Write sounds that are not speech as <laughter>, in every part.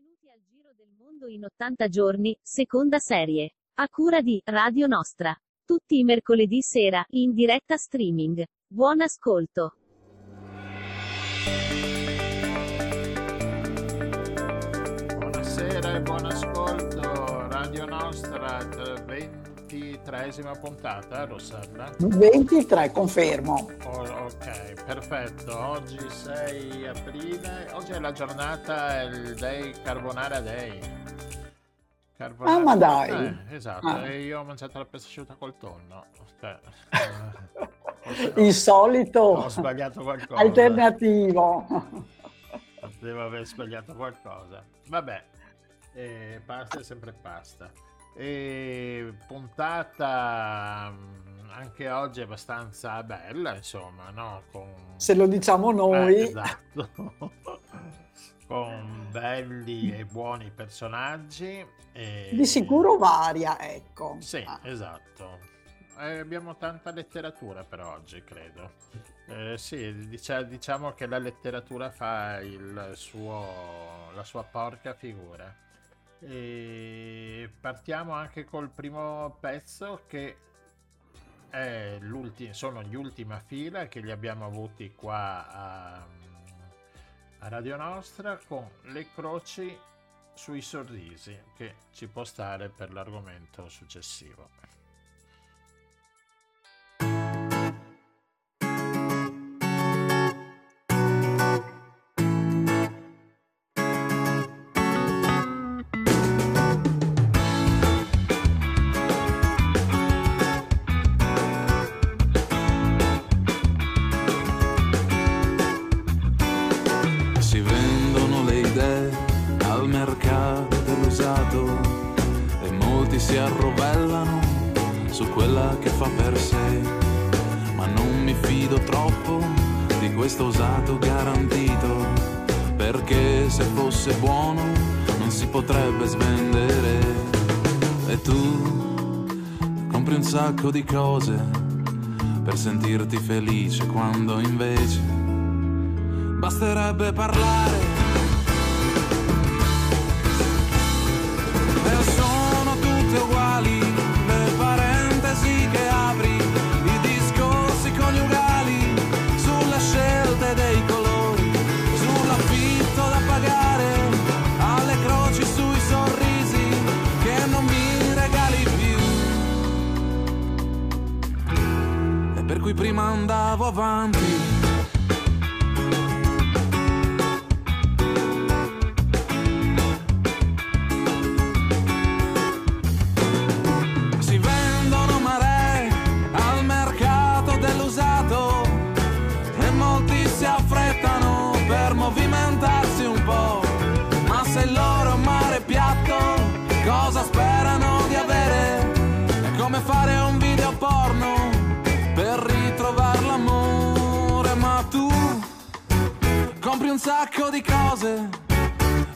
Benvenuti al Giro del Mondo in 80 giorni, seconda serie. A cura di Radio Nostra. Tutti i mercoledì sera, in diretta streaming. Buon ascolto. Buonasera e buon ascolto. Radio Nostra, 23esima puntata, Rossella? 23, confermo. Oh, ok, perfetto. Oggi 6 aprile, oggi è la giornata, il Day Carbonara Day. Carbonara- Ah, ma dai. Eh, esatto, Ah. e io ho mangiato la pasta asciutta col tonno. Cioè, <laughs> eh, Il ho solito sbagliato qualcosa. alternativo. Devo aver sbagliato qualcosa. Vabbè, eh, pasta è sempre pasta. E puntata mm, anche oggi abbastanza bella, insomma, no? Con... Se lo diciamo Eh, noi, esatto. <laughs> Con belli e buoni personaggi. e- di sicuro varia, ecco. Sì, Ah, esatto. Eh, abbiamo tanta letteratura per oggi, credo. Eh, sì, dicia- diciamo che la letteratura fa il suo, la sua porca figura. E partiamo anche col primo pezzo che sono gli ultima fila che li abbiamo avuti qua a, a Radio Nostra con le croci sui sorrisi che ci può stare per l'argomento successivo. Fosse buono non si potrebbe svendere. E tu compri un sacco di cose per sentirti felice quando invece basterebbe parlare. Avanti. Si vendono maree al mercato dell'usato e molti si affrettano per movimentarsi un po'. Ma se il loro mare è piatto, cosa sperano un sacco di cose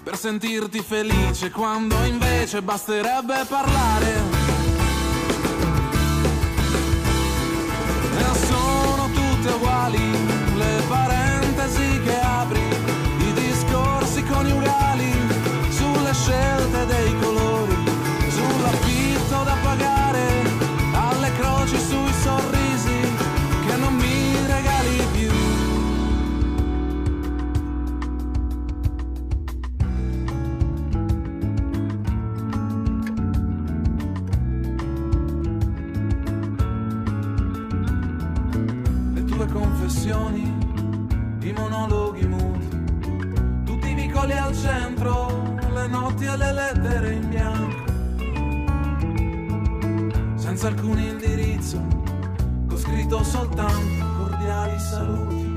per sentirti felice quando invece basterebbe parlare. E sono tutte uguali le parentesi le notti e le lettere in bianco, senza alcun indirizzo, con scritto soltanto cordiali saluti.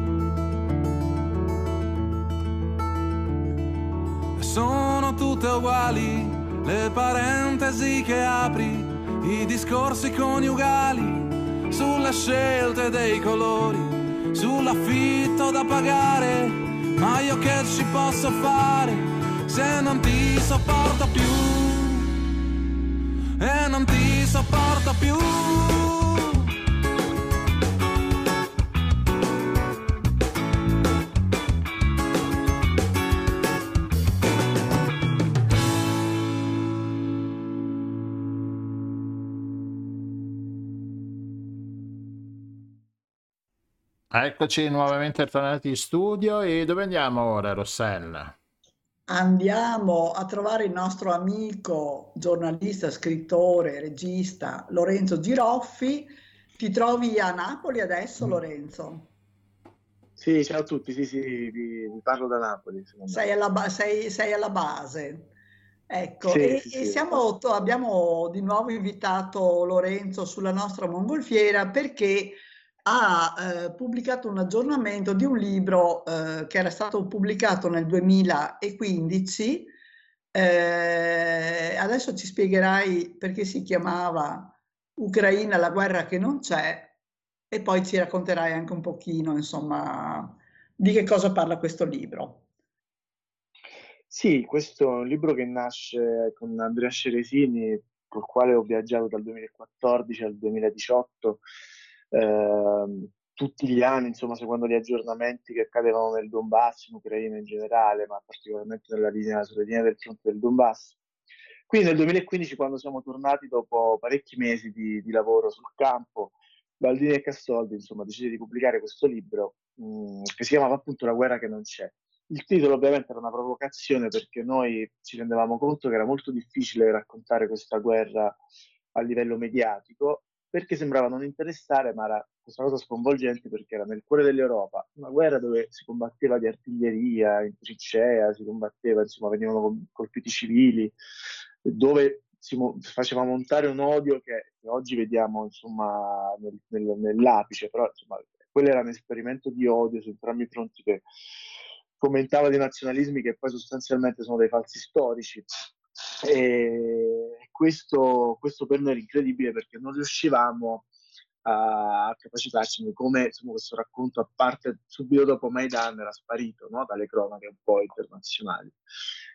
E sono tutte uguali le parentesi che apri, i discorsi coniugali sulle scelte dei colori, sull'affitto da pagare. Ma io che ci posso fare se non ti sopporto più e non ti sopporto più Eccoci nuovamente tornati in studio e dove andiamo ora Rossella? Andiamo a trovare il nostro amico, giornalista, scrittore, regista Lorenzo Giroffi. Ti trovi a Napoli adesso, Mm. Lorenzo? Sì, ciao a tutti, sì, sì, vi, vi parlo da Napoli. Sei alla, ba- sei- sei alla base. Ecco, Sì, e, sì, e siamo, abbiamo di nuovo invitato Lorenzo sulla nostra mongolfiera perché ha eh, pubblicato un aggiornamento di un libro eh, che era stato pubblicato nel 2015. Eh, adesso ci spiegherai perché si chiamava Ucraina, la guerra che non c'è, e poi ci racconterai anche un pochino, insomma, di che cosa parla questo libro. Sì, questo è un libro che nasce con Andrea Ceresini, col quale ho viaggiato dal 2014 al 2018, ehm, tutti gli anni, insomma, seguendo gli aggiornamenti che accadevano nel Donbass, in Ucraina in generale, ma particolarmente nella linea, sulle linee del fronte del Donbass. Quindi nel 2015, quando siamo tornati dopo parecchi mesi di, di lavoro sul campo, Baldini e Cassoldi, insomma, decise di pubblicare questo libro mh, che si chiamava appunto La guerra che non c'è. Il titolo ovviamente era una provocazione perché noi ci rendevamo conto che era molto difficile raccontare questa guerra a livello mediatico perché sembrava non interessare, ma era questa cosa sconvolgente perché era nel cuore dell'Europa, una guerra dove si combatteva di artiglieria, in trincea, si combatteva, insomma, venivano colpiti civili, dove si faceva montare un odio che, che oggi vediamo insomma nel- nel- nell'apice, però insomma, quello era un esperimento di odio su entrambi i fronti che fomentava dei nazionalismi che poi sostanzialmente sono dei falsi storici. E questo, questo per noi era incredibile perché non riuscivamo a capacitarci di come insomma, questo racconto, a parte subito dopo Maidan, era sparito no? dalle cronache un po' internazionali.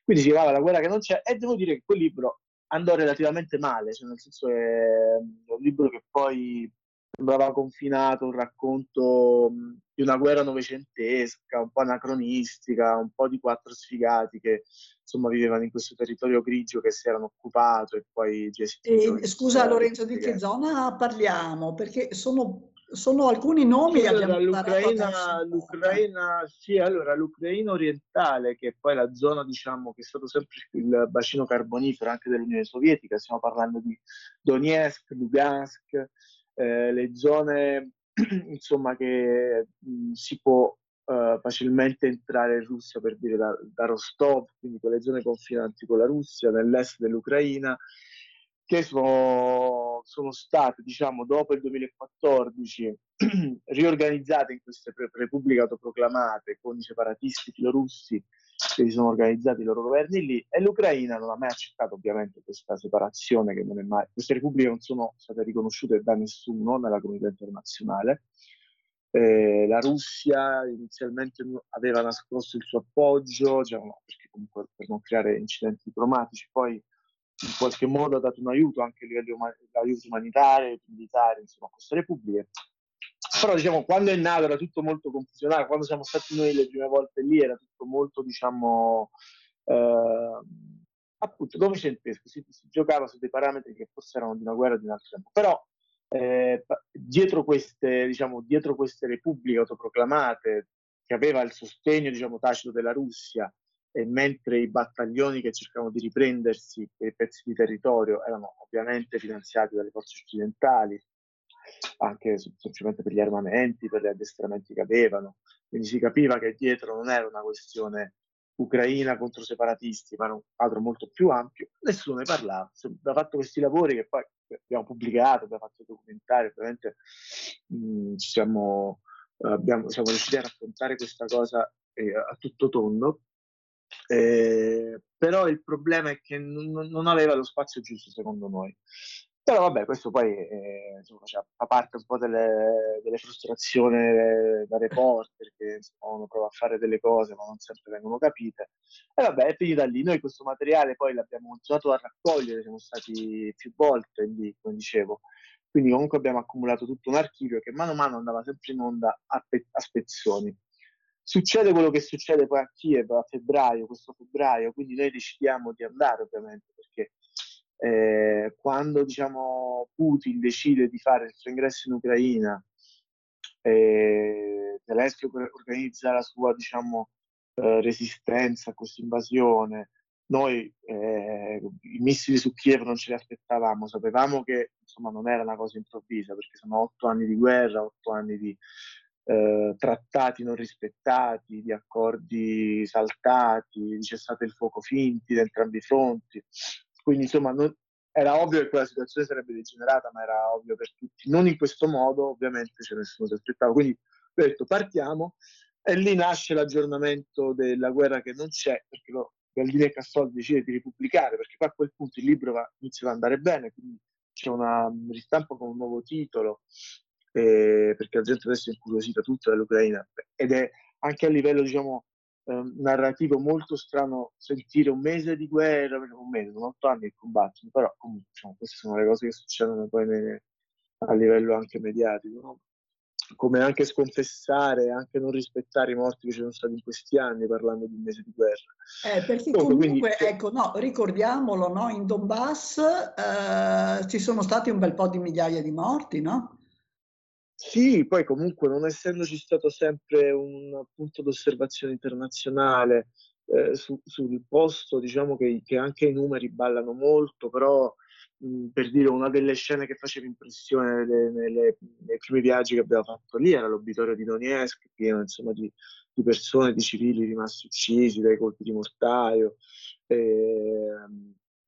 Quindi si chiamava La guerra che non c'è e devo dire che quel libro andò relativamente male, cioè nel senso è un libro che poi sembrava confinato, un racconto mh, di una guerra novecentesca, un po' anacronistica, un po' di quattro sfigati che insomma vivevano in questo territorio grigio che si erano occupato e poi gestito. E, scusa Lorenzo, di che zona parliamo? Perché sono, sono alcuni nomi Sì, che allora, l'Ucraina, l'Ucraina, sì, allora l'Ucraina orientale, che è poi la zona, diciamo, che è stato sempre il bacino carbonifero anche dell'Unione Sovietica, stiamo parlando di Donetsk, Lugansk, eh, le zone, <clears throat> insomma, che mh, si può eh, facilmente entrare in Russia, per dire da, da Rostov, quindi quelle zone confinanti con la Russia, nell'est dell'Ucraina, che sono, sono state, diciamo, dopo il 2014 <clears throat> riorganizzate in queste pre- repubbliche autoproclamate con i separatisti filorussi che si sono organizzati i loro governi lì e l'Ucraina non ha mai accettato ovviamente questa separazione che non è mai queste repubbliche non sono state riconosciute da nessuno nella comunità internazionale eh, la Russia inizialmente aveva nascosto il suo appoggio cioè, no, perché comunque per non creare incidenti diplomatici poi in qualche modo ha dato un aiuto anche a livello uman- umanitario, militare, insomma, a queste repubbliche. Però diciamo, quando è nato era tutto molto confusionario, quando siamo stati noi le prime volte lì era tutto molto, diciamo, eh, appunto, novecentesco, si, si giocava su dei parametri che forse erano di una guerra di un altro tempo. Però eh, dietro, queste, diciamo, dietro queste repubbliche autoproclamate, che aveva il sostegno, diciamo, tacito della Russia, e mentre i battaglioni che cercavano di riprendersi quei pezzi di territorio erano ovviamente finanziati dalle forze occidentali, anche semplicemente per gli armamenti, per gli addestramenti che avevano. Quindi si capiva che dietro non era una questione ucraina contro separatisti, ma era un quadro molto più ampio. Nessuno ne parlava. Abbiamo fatto questi lavori che poi abbiamo pubblicato, abbiamo fatto documentari, ovviamente mh, siamo, abbiamo, siamo riusciti a raccontare questa cosa eh, a tutto tondo. Eh, però il problema è che non, non, aveva lo spazio giusto secondo noi. Però vabbè, questo poi eh, insomma, cioè, fa parte un po' delle, delle frustrazioni da reporter che insomma, uno prova a fare delle cose ma non sempre vengono capite. E vabbè, è finita lì. Noi questo materiale poi l'abbiamo continuato a raccogliere, siamo stati più volte lì, come dicevo. Quindi comunque abbiamo accumulato tutto un archivio che mano a mano andava sempre in onda a, pe- a spezzoni succede quello che succede poi a Kiev a febbraio, questo febbraio, quindi noi decidiamo di andare ovviamente perché eh, quando diciamo, Putin decide di fare il suo ingresso in Ucraina e Zelensky organizza la sua diciamo, eh, resistenza a questa invasione. Noi eh, i missili su Kiev non ce li aspettavamo, sapevamo che insomma, non era una cosa improvvisa perché sono otto anni di guerra, otto anni di eh, trattati non rispettati, di accordi saltati, di cessate il fuoco finti da entrambi i fronti. Quindi insomma non, era ovvio che quella situazione sarebbe degenerata, ma era ovvio per tutti. Non in questo modo, ovviamente, ce nessuno si aspettava. Quindi ho detto partiamo e lì nasce l'aggiornamento della guerra che non c'è, perché lo, Galdini e Castaldi decide di ripubblicare, perché poi a quel punto il libro va, inizia ad andare bene, quindi c'è una ristampa con un nuovo titolo, eh, perché la gente adesso è incuriosita tutta dall'Ucraina ed è anche a livello diciamo eh, narrativo molto strano sentire un mese di guerra, un mese, sono otto anni che combattono, però comunque diciamo, queste sono le cose che succedono poi nelle, a livello anche mediatico. No? come anche sconfessare, anche non rispettare i morti che ci sono stati in questi anni parlando di un mese di guerra. Eh, perché comunque, comunque quindi... ecco, no, ricordiamolo, no? in Donbass eh, ci sono stati un bel po' di migliaia di morti, no? Sì, poi comunque non essendoci stato sempre un punto d'osservazione internazionale eh, su, sul posto, diciamo che, che, anche i numeri ballano molto, però mh, per dire una delle scene che faceva impressione nelle, nelle, nei primi viaggi che abbiamo fatto lì era l'obitorio di Donetsk, pieno insomma di, di, persone, di civili rimasti uccisi dai colpi di mortaio. E,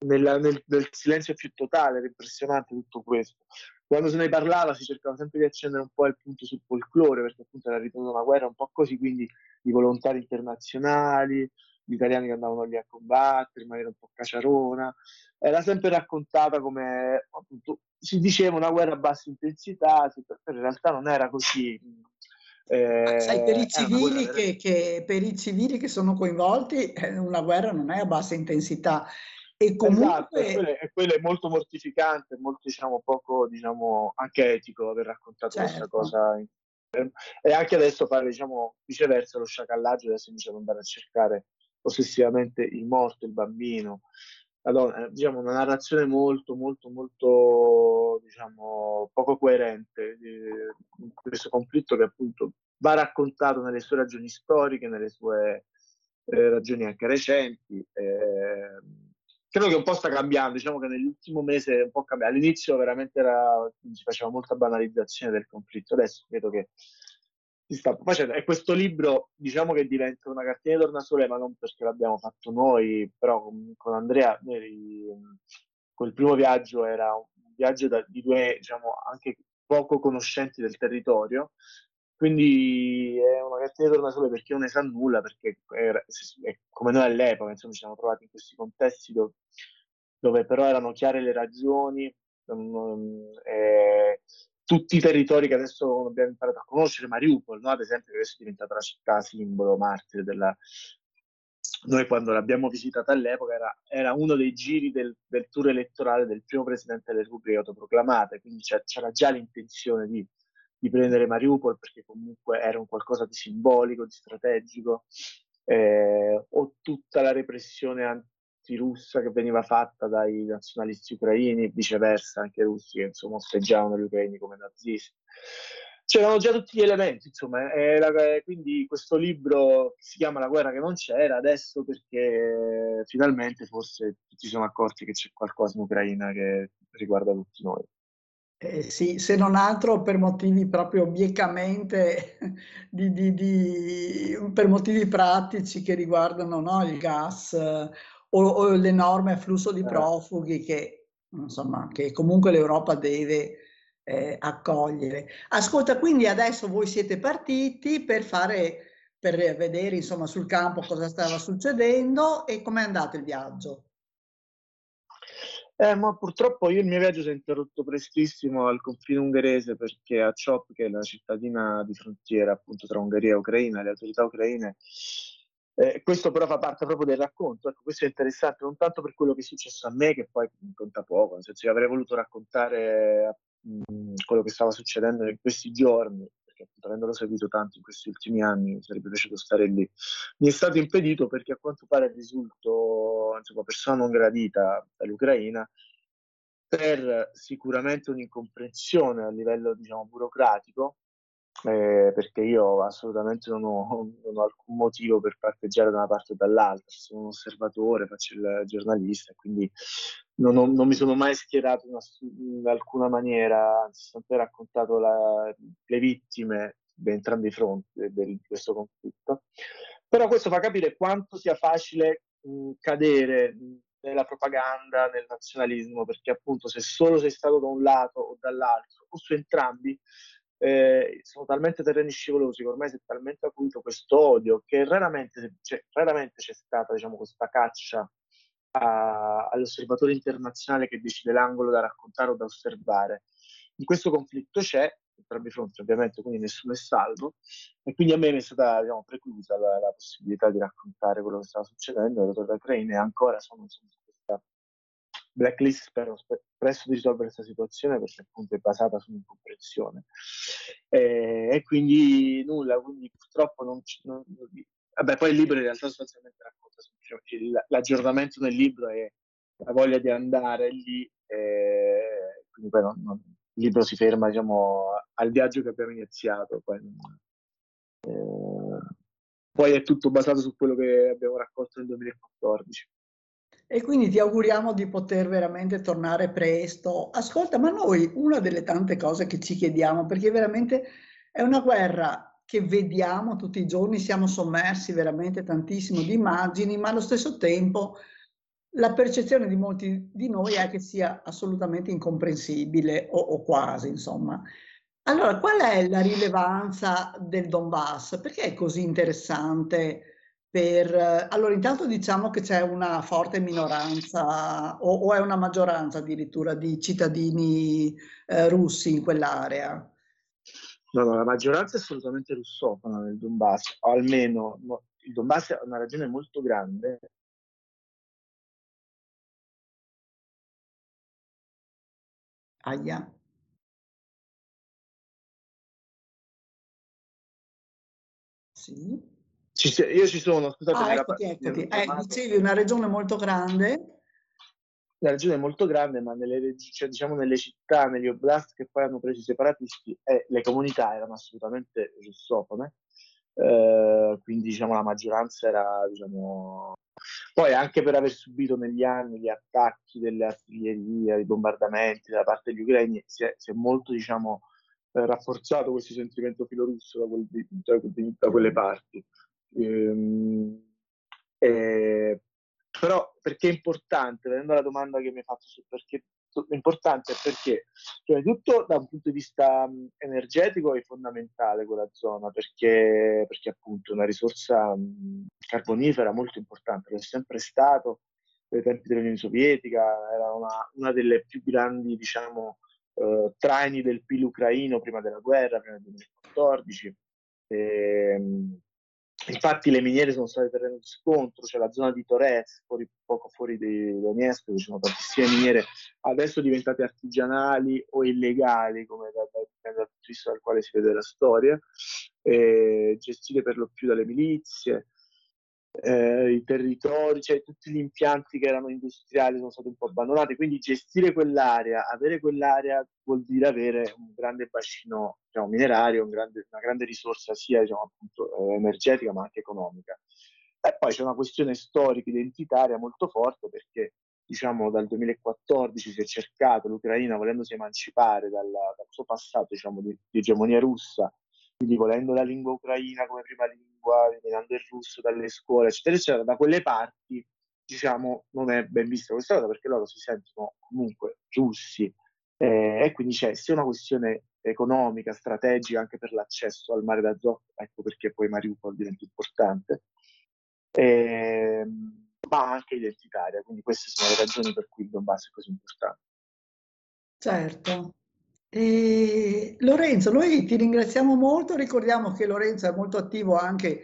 nella, nel, nel silenzio più totale, era impressionante tutto questo quando se ne parlava si cercava sempre di accendere un po' il punto sul folklore, perché appunto era ritornata una guerra un po' così, quindi i volontari internazionali, gli italiani che andavano lì a combattere in maniera un po' caciarona, era sempre raccontata come appunto si diceva una guerra a bassa intensità, però in realtà non era così. Eh, Sai, per, i civili che, che, per i civili che sono coinvolti, eh, una guerra non è a bassa intensità, e comunque... Esatto, e quello, è, quello, è molto mortificante, molto diciamo poco diciamo anche etico aver raccontato certo. questa cosa. E anche adesso fare diciamo viceversa lo sciacallaggio, adesso invece di andare a cercare ossessivamente il morto, il bambino. Madonna, diciamo una narrazione molto, molto, molto diciamo poco coerente di questo conflitto che appunto va raccontato nelle sue ragioni storiche, nelle sue eh, ragioni anche recenti. Eh, credo che un po' sta cambiando, diciamo che nell'ultimo mese è un po' cambiato. All'inizio veramente era, si faceva molta banalizzazione del conflitto, adesso vedo che si sta facendo. E questo libro, diciamo che diventa una cartina di tornasole, ma non perché l'abbiamo fatto noi, però con, con Andrea, noi, quel primo viaggio era un viaggio da, di due, diciamo, anche poco conoscenti del territorio, quindi è una cartina di tornasole per chi non ne sa nulla, perché è, è come noi all'epoca, insomma, ci siamo trovati in questi contesti dove, dove però erano chiare le ragioni, um, eh, tutti i territori che adesso abbiamo imparato a conoscere, Mariupol, no? ad esempio, che adesso è diventata la città simbolo, martire della... Noi quando l'abbiamo visitata all'epoca era, era uno dei giri del, del, tour elettorale del primo presidente della Repubblica autoproclamata, quindi c'era già l'intenzione di di prendere Mariupol perché comunque era un qualcosa di simbolico, di strategico, eh, o tutta la repressione antirussa che veniva fatta dai nazionalisti ucraini, viceversa anche russi che insomma osteggiavano gli ucraini come nazisti. C'erano già tutti gli elementi, insomma, la, quindi questo libro si chiama La guerra che non c'era adesso perché finalmente forse tutti sono accorti che c'è qualcosa in Ucraina che riguarda tutti noi. Eh, sì, se non altro per motivi proprio obiecamente, <laughs> di, di, di, per motivi pratici che riguardano no, il gas o, o, l'enorme afflusso di certo. profughi che, insomma, che comunque l'Europa deve eh, accogliere. Ascolta, quindi adesso voi siete partiti per fare, per vedere insomma sul campo cosa stava succedendo e com'è andato il viaggio? Eh, ma purtroppo io il mio viaggio si è interrotto prestissimo al confine ungherese perché a Ciop, che è la cittadina di frontiera appunto tra Ungheria e Ucraina, le autorità ucraine, eh, questo però fa parte proprio del racconto. Ecco, questo è interessante non tanto per quello che è successo a me, che poi conta poco, nel senso che avrei voluto raccontare mh, mm, quello che stava succedendo in questi giorni, avendolo seguito tanto in questi ultimi anni mi sarebbe piaciuto stare lì. Mi è stato impedito perché a quanto pare risulto insomma, persona non gradita dall'Ucraina per sicuramente un'incomprensione a livello diciamo, burocratico eh, perché io assolutamente non ho, non ho, alcun motivo per parteggiare da una parte o dall'altra, sono un osservatore, faccio il giornalista, quindi non, ho, non mi sono mai schierato in, in alcuna maniera, anzi ho sempre raccontato la, le vittime da entrambi i fronti di questo conflitto. Però questo fa capire quanto sia facile mh, cadere nella propaganda, nel nazionalismo, perché appunto se solo sei stato da un lato o dall'altro, o su entrambi, eh, sono talmente terreni scivolosi che ormai si è talmente acuito questo odio che raramente, cioè, raramente c'è stata diciamo, questa caccia all'osservatore internazionale che decide l'angolo da raccontare o da osservare. In questo conflitto c'è, entrambi i fronti ovviamente, quindi nessuno è salvo, e quindi a me mi è stata diciamo, preclusa la, la, possibilità di raccontare quello che stava succedendo, ero tornato a Ucraina e ancora sono, sono blacklist spero presto di risolvere questa situazione perché appunto è basata su un'incomprensione e, e quindi nulla quindi purtroppo non, non, vabbè poi il libro in realtà sostanzialmente racconta l'aggiornamento del libro e la voglia di andare lì e, quindi poi non, non, il libro si ferma diciamo al viaggio che abbiamo iniziato poi, eh, poi è tutto basato su quello che abbiamo raccolto nel 2014 e quindi ti auguriamo di poter veramente tornare presto. Ascolta, ma noi una delle tante cose che ci chiediamo, perché veramente è una guerra che vediamo tutti i giorni, siamo sommersi veramente tantissimo di immagini, ma allo stesso tempo la percezione di molti di noi è che sia assolutamente incomprensibile o, o quasi, insomma. Allora, qual è la rilevanza del Donbass? Perché è così interessante? per... Allora, intanto diciamo che c'è una forte minoranza o, o, è una maggioranza addirittura di cittadini eh, russi in quell'area. No, no, la maggioranza è assolutamente russofona nel Donbass, o almeno no, il Donbass è una regione molto grande. Aia. Sì. Ci, io ci sono, scusate. Ah, eccoti, eccoti. Eh, dicevi una regione molto grande. Una regione molto grande, ma nelle, cioè, diciamo nelle città, negli oblast che poi hanno preso i separatisti, eh, le comunità erano assolutamente russofone. Eh, quindi diciamo la maggioranza era diciamo... poi anche per aver subito negli anni gli attacchi delle artiglierie, i bombardamenti da parte degli ucraini si è, si è molto diciamo eh, rafforzato questo sentimento filorusso da, quel, da, da quelle parti Ehm, eh, però perché è importante, venendo alla domanda che mi hai fatto su perché è importante perché prima di tutto da un punto di vista energetico è fondamentale quella zona perché, perché appunto è una risorsa carbonifera molto importante, lo è sempre stato dai tempi dell'Unione Sovietica, era una, una delle più grandi diciamo, eh, traini del PIL ucraino prima della guerra, prima del 2014. E, ehm, Infatti le miniere sono state terreno di scontro, c'è la zona di Torres, fuori, poco fuori di Donetsk, dove ci sono tantissime miniere, adesso diventate artigianali o illegali, come da, da, dal punto di vista dal quale si vede la storia, eh, gestite per lo più dalle milizie eh, i territori, cioè tutti gli impianti che erano industriali sono stati un po' abbandonati, quindi gestire quell'area, avere quell'area vuol dire avere un grande bacino diciamo, minerario, un grande, una grande risorsa sia diciamo, appunto, eh, energetica ma anche economica. E poi c'è una questione storica, identitaria molto forte perché diciamo, dal 2014 si è cercato l'Ucraina, volendosi emancipare dal, dal suo passato diciamo, di, di egemonia russa, quindi volendo la lingua ucraina come prima lingua, eliminando il russo dalle scuole, eccetera, eccetera, da quelle parti, diciamo, non è ben vista questa cosa perché loro si sentono comunque russi eh, e quindi c'è sia una questione economica, strategica anche per l'accesso al mare d'Azov, ecco perché poi Mariupol diventa importante, eh, ma anche identitaria, quindi queste sono le ragioni per cui il Donbass è così importante. Certo. E Lorenzo, noi ti ringraziamo molto, ricordiamo che Lorenzo è molto attivo anche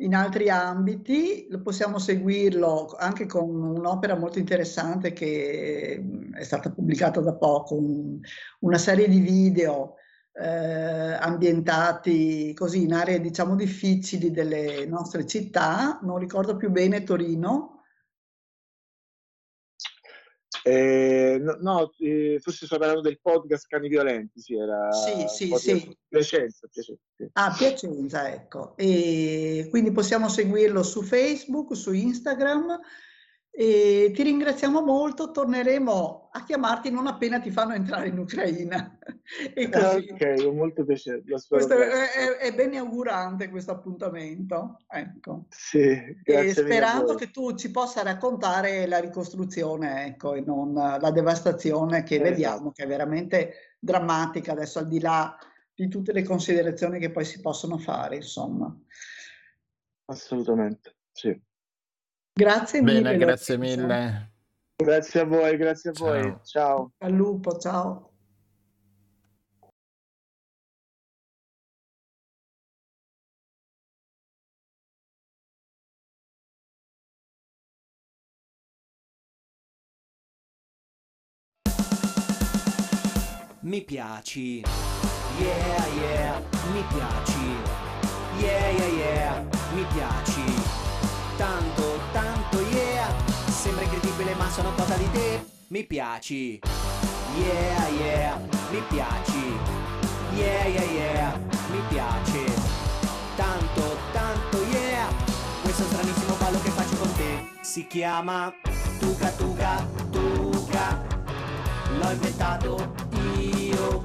in altri ambiti, possiamo seguirlo anche con un'opera molto interessante che è stata pubblicata da poco, un, una serie di video eh, ambientati così in aree diciamo difficili delle nostre città, non ricordo più bene Torino, Eh, no, no eh, forse sto parlando del podcast Cani Violenti, sì, era Sì, sì, sì. Piacenza, Piacenza, sì. Ah, Piacenza, ecco. E quindi possiamo seguirlo su Facebook, su Instagram e ti ringraziamo molto, torneremo a chiamarti non appena ti fanno entrare in Ucraina. <laughs> E così. Ok, ho molto piacere. Questo è, è, ben augurante questo appuntamento. Ecco. Sì, e sperando che tu ci possa raccontare la ricostruzione ecco, e non la devastazione che esatto. vediamo, che è veramente drammatica adesso al di là di tutte le considerazioni che poi si possono fare, insomma. Assolutamente, sì. Grazie mille. Bene, grazie mille. Grazie a voi, grazie a ciao. voi. Ciao. Al lupo, ciao. Mi piaci, yeah yeah, mi piaci, yeah yeah yeah, mi piaci, tanto incredibile ma sono cosa di te, mi piaci, yeah yeah, mi piaci, yeah yeah yeah, mi piace, tanto tanto yeah, questo stranissimo ballo che faccio con te, si chiama Tuca Tuca Tuca, l'ho inventato io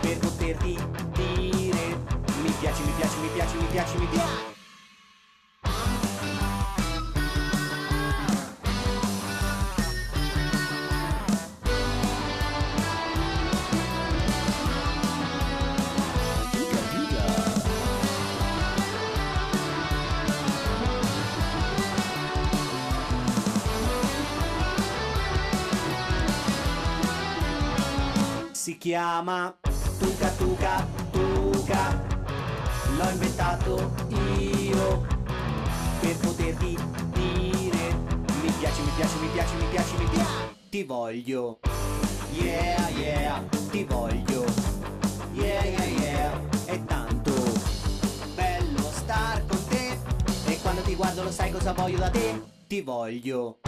per poterti dire. Mi piace, mi piace, mi piace, mi piace, mi piace. Si chiama Tuca Tuca Tuca, l'ho inventato io per poterti dire mi piace, mi piace, mi piace, mi piace, mi piace, ti voglio. Yeah, yeah, ti voglio. Yeah, yeah, yeah, è tanto bello star con te e quando ti guardo lo sai cosa voglio da te? Ti voglio.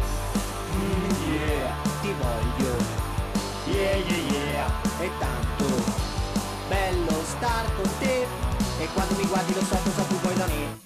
Mm, yeah, ti voglio. Yeah, yeah, yeah, è tanto. Bello star con te. E quando mi guardi lo so cosa tu vuoi da me.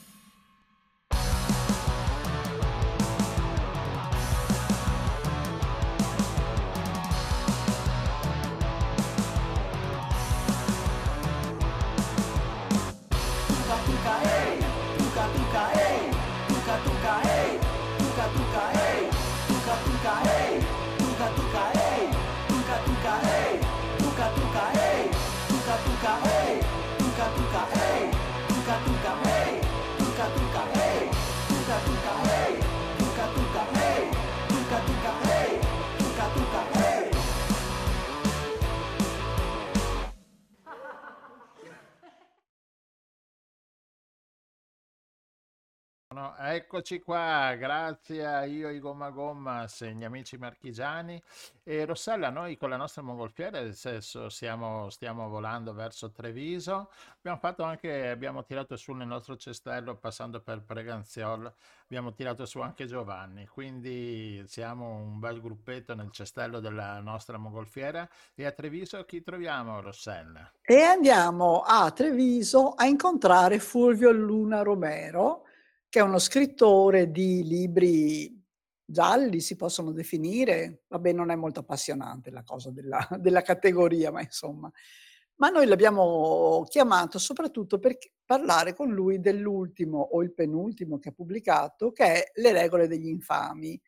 No, eccoci qua, grazie a io i Gomma Gomma, gli amici marchigiani. E Rossella, noi con la nostra mongolfiera adesso stiamo, stiamo volando verso Treviso, abbiamo fatto anche, abbiamo tirato su nel nostro cestello passando per Preganziol, abbiamo tirato su anche Giovanni, quindi siamo un bel gruppetto nel cestello della nostra mongolfiera. E a Treviso chi troviamo Rossella? E andiamo a Treviso a incontrare Fulvio Luna Romero, che è uno scrittore di libri gialli, si possono definire. Vabbè, non è molto appassionante la cosa della, <laughs> della categoria, ma insomma. Ma noi l'abbiamo chiamato soprattutto per parlare con lui dell'ultimo o il penultimo che ha pubblicato, che è Le regole degli infami.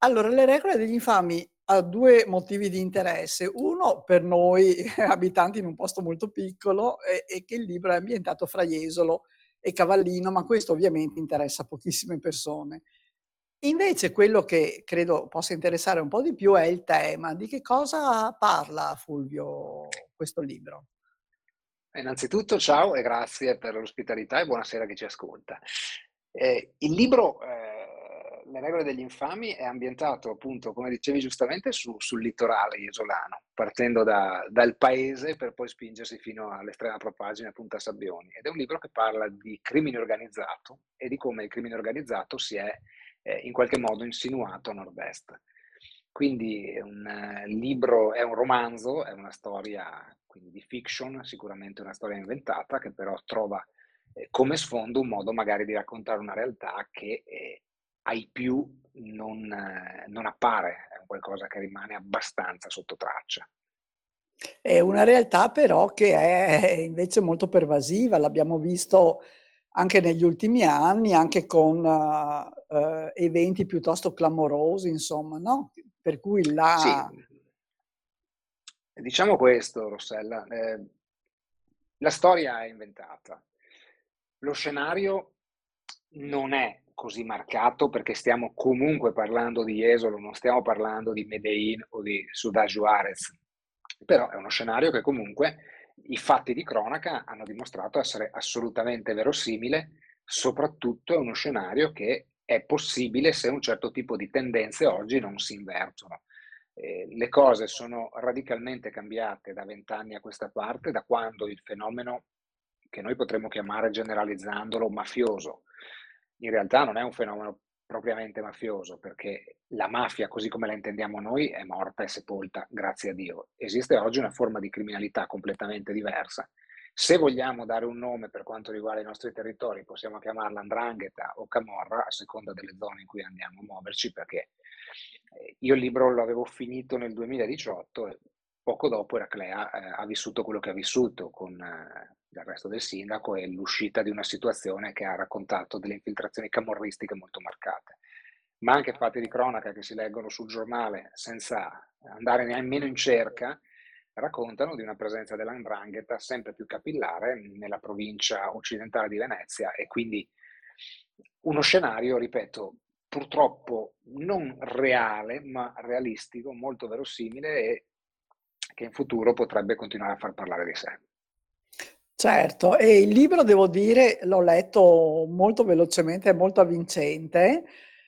Allora, Le regole degli infami ha due motivi di interesse. Uno, per noi <laughs> abitanti in un posto molto piccolo, è, è che il libro è ambientato fra Jesolo e Cavallino, ma questo ovviamente interessa pochissime persone. Invece quello che credo possa interessare un po' di più è il tema. Di che cosa parla Fulvio questo libro? Innanzitutto ciao e grazie per l'ospitalità e buonasera a chi ci ascolta. Eh, il libro eh, Le regole degli infami è ambientato appunto, come dicevi giustamente, su, sul litorale isolano, partendo da, dal paese per poi spingersi fino all'estrema propagine a Punta Sabbioni. Ed è un libro che parla di crimine organizzato e di come il crimine organizzato si è eh, in qualche modo insinuato a nord-est. Quindi è un eh, libro, è un romanzo, è una storia quindi di fiction, sicuramente una storia inventata, che però trova eh, come sfondo un modo magari di raccontare una realtà che eh, ai più non, eh, non appare, è qualcosa che rimane abbastanza sotto traccia. È una realtà però che è invece molto pervasiva, l'abbiamo visto anche negli ultimi anni, anche con uh, uh, eventi piuttosto clamorosi, insomma, no? Per cui la... Sì. Diciamo questo, Rossella, eh, la storia è inventata, lo scenario non è così marcato perché stiamo comunque parlando di Jesolo, non stiamo parlando di Medellin o di Ciudad Juarez, però è uno scenario che comunque i fatti di cronaca hanno dimostrato essere assolutamente verosimile, soprattutto è uno scenario che è possibile se un certo tipo di tendenze oggi non si invertono. Eh, le cose sono radicalmente cambiate da vent'anni a questa parte, da quando il fenomeno che noi potremmo chiamare generalizzandolo mafioso, in realtà non è un fenomeno propriamente mafioso, perché la mafia, così come la intendiamo noi, è morta e sepolta, grazie a Dio. Esiste oggi una forma di criminalità completamente diversa. Se vogliamo dare un nome per quanto riguarda i nostri territori, possiamo chiamarla Andrangheta o Camorra, a seconda delle zone in cui andiamo a muoverci, perché eh, io il libro l'avevo finito nel 2018 e poco dopo Eraclea eh, ha vissuto quello che ha vissuto con eh, del resto del sindaco e l'uscita di una situazione che ha raccontato delle infiltrazioni camorristiche molto marcate. Ma anche fatti di cronaca che si leggono sul giornale senza andare nemmeno in cerca, raccontano di una presenza dell'andrangheta sempre più capillare nella provincia occidentale di Venezia e quindi uno scenario, ripeto, purtroppo non reale, ma realistico, molto verosimile e che in futuro potrebbe continuare a far parlare di sé. Certo, e il libro devo dire, l'ho letto molto velocemente, è molto avvincente.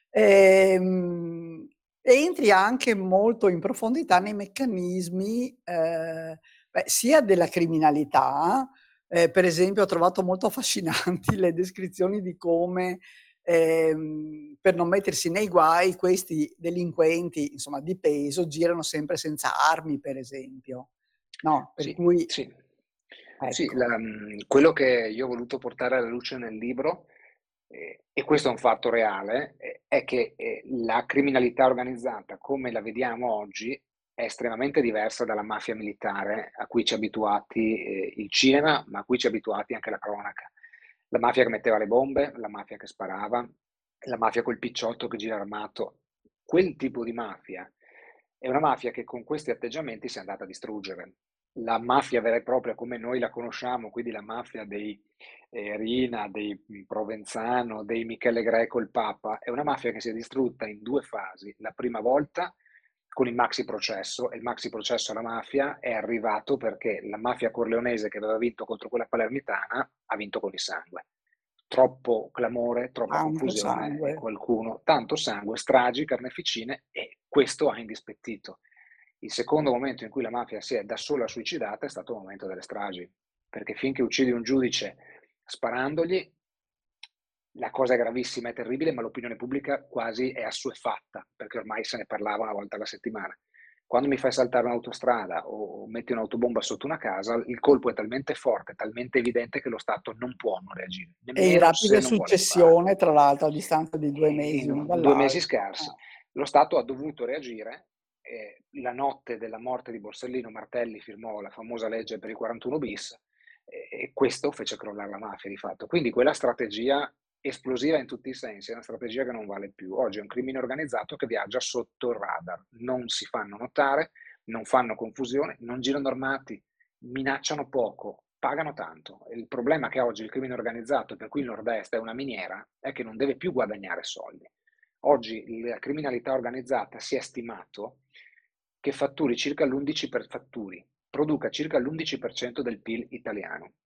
Ehm, entri anche molto in profondità nei meccanismi, eh, beh, sia della criminalità, eh, per esempio ho trovato molto affascinanti le descrizioni di come ehm, per non mettersi nei guai questi delinquenti, insomma, di peso, girano sempre senza armi, per esempio. No, per sì, cui sì. Ecco. Sì, la, mhmm, quello che io ho voluto portare alla luce nel libro, eh, e questo è un fatto reale, eh, è che eh, la criminalità organizzata come la vediamo oggi è estremamente diversa dalla mafia militare a cui ci ha abituati eh, il cinema, ma a cui ci ha abituati anche la cronaca. La mafia che metteva le bombe, la mafia che sparava, la mafia col picciotto che gira armato. Quel tipo di mafia è una mafia che con questi atteggiamenti si è andata a distruggere la mafia vera e propria come noi la conosciamo, quindi la mafia dei eh, Rina, dei Provenzano, dei Michele Greco, il Papa, è una mafia che si è distrutta in due fasi. La prima volta con il maxi processo, e il maxi processo alla mafia è arrivato perché la mafia corleonese che aveva vinto contro quella palermitana ha vinto con il sangue. Troppo clamore, troppa Tanto confusione, e sangue. qualcuno, tanto sangue, stragi, carneficine e questo ha indispettito. Il secondo momento in cui la mafia si è da sola suicidata è stato il momento delle stragi, perché finché uccidi un giudice sparandogli, la cosa è gravissima e terribile, ma l'opinione pubblica quasi è assuefatta, perché ormai se ne parlava una volta alla settimana. Quando mi fai saltare un'autostrada o metti un'autobomba sotto una casa, il colpo è talmente forte, talmente evidente che lo Stato non può non reagire. E in rapida successione, tra l'altro, a distanza di due mesi. Due mesi scarsi. Lo Stato ha dovuto reagire eh, la notte della morte di Borsellino Martelli firmò la famosa legge per il 41 bis e questo fece crollare la mafia di fatto. Quindi quella strategia esplosiva in tutti i sensi, è una strategia che non vale più. Oggi è un crimine organizzato che viaggia sotto il radar, non si fanno notare, non fanno confusione, non girano armati, minacciano poco, pagano tanto. Il problema che oggi il crimine organizzato, per cui il nord-est è una miniera, è che non deve più guadagnare soldi. Oggi la criminalità organizzata si è stimato che fatturi circa l'11 per fatturi, produca circa l'11% del PIL italiano.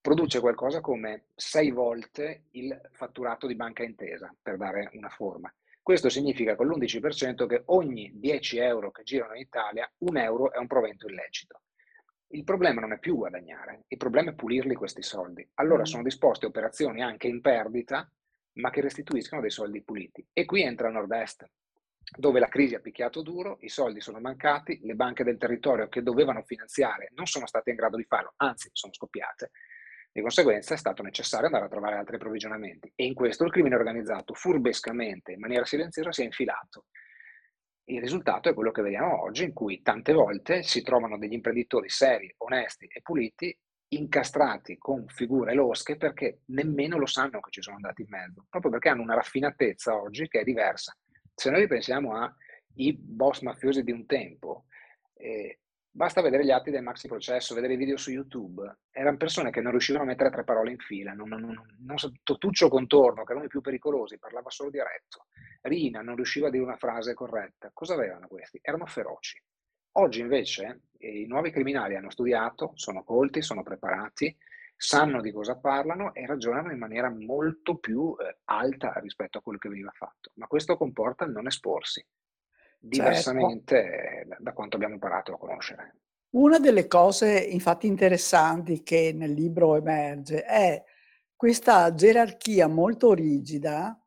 Produce qualcosa come 6 volte il fatturato di banca intesa, per dare una forma. Questo significa con l'11% che ogni 10 euro che girano in Italia, un euro è un provento illecito. Il problema non è più guadagnare, il problema è pulirli questi soldi. Allora mm. sono disposte operazioni anche in perdita, ma che restituiscono dei soldi puliti. E qui entra il nord-est, dove la crisi ha picchiato duro, i soldi sono mancati, le banche del territorio che dovevano finanziare non sono state in grado di farlo, anzi sono scoppiate. Di conseguenza è stato necessario andare a trovare altri approvvigionamenti e in questo il crimine organizzato furbescamente, in maniera silenziosa, si è infilato. Il risultato è quello che vediamo oggi, in cui tante volte si trovano degli imprenditori seri, onesti e puliti incastrati con figure losche perché nemmeno lo sanno che ci sono andati in mezzo, proprio perché hanno una raffinatezza oggi che è diversa. Se noi pensiamo ai boss mafiosi di un tempo, eh, basta vedere gli atti del maxi processo, vedere i video su YouTube, erano persone che non riuscivano a mettere tre parole in fila, non, non, non, non Totuccio Contorno, che erano i più pericolosi, parlava solo diretto, Rina non riusciva a dire una frase corretta. Cosa avevano questi? Erano feroci. Oggi invece eh, i nuovi criminali hanno studiato, sono colti, sono preparati, sanno di cosa parlano e ragionano in maniera molto più eh, alta rispetto a quello che veniva fatto. Ma questo comporta il non esporsi, diversamente certo. da, da quanto abbiamo imparato a conoscere. Una delle cose infatti interessanti che nel libro emerge è questa gerarchia molto rigida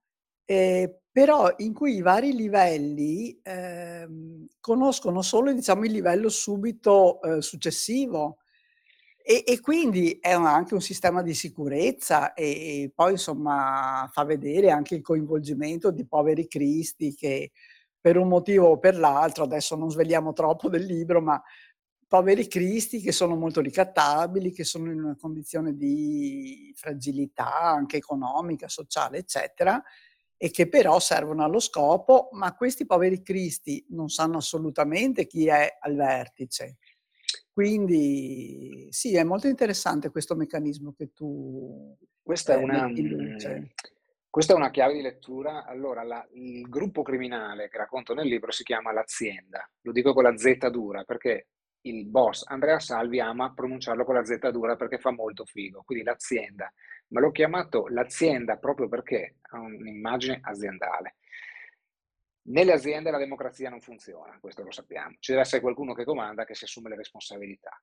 eh, però in cui i vari livelli ehm, conoscono solo diciamo, il livello subito eh, successivo e, e, quindi è un, anche un sistema di sicurezza e, e, poi insomma fa vedere anche il coinvolgimento di poveri cristi che per un motivo o per l'altro, adesso non svegliamo troppo del libro, ma poveri cristi che sono molto ricattabili, che sono in una condizione di fragilità anche economica, sociale, eccetera, e che però servono allo scopo, ma questi poveri cristi non sanno assolutamente chi è al vertice. Quindi sì, è molto interessante questo meccanismo che tu questa eh, è una, mm, questa è una chiave di lettura. Allora, la, il gruppo criminale che racconto nel libro si chiama L'Azienda. Lo dico con la Z dura perché il boss Andrea Salvi ama pronunciarlo con la Z dura perché fa molto figo. Quindi l'azienda ma l'ho chiamato l'azienda proprio perché ha un'immagine aziendale. Nelle aziende la democrazia non funziona, questo lo sappiamo. Ci deve essere qualcuno che comanda, che si assume le responsabilità.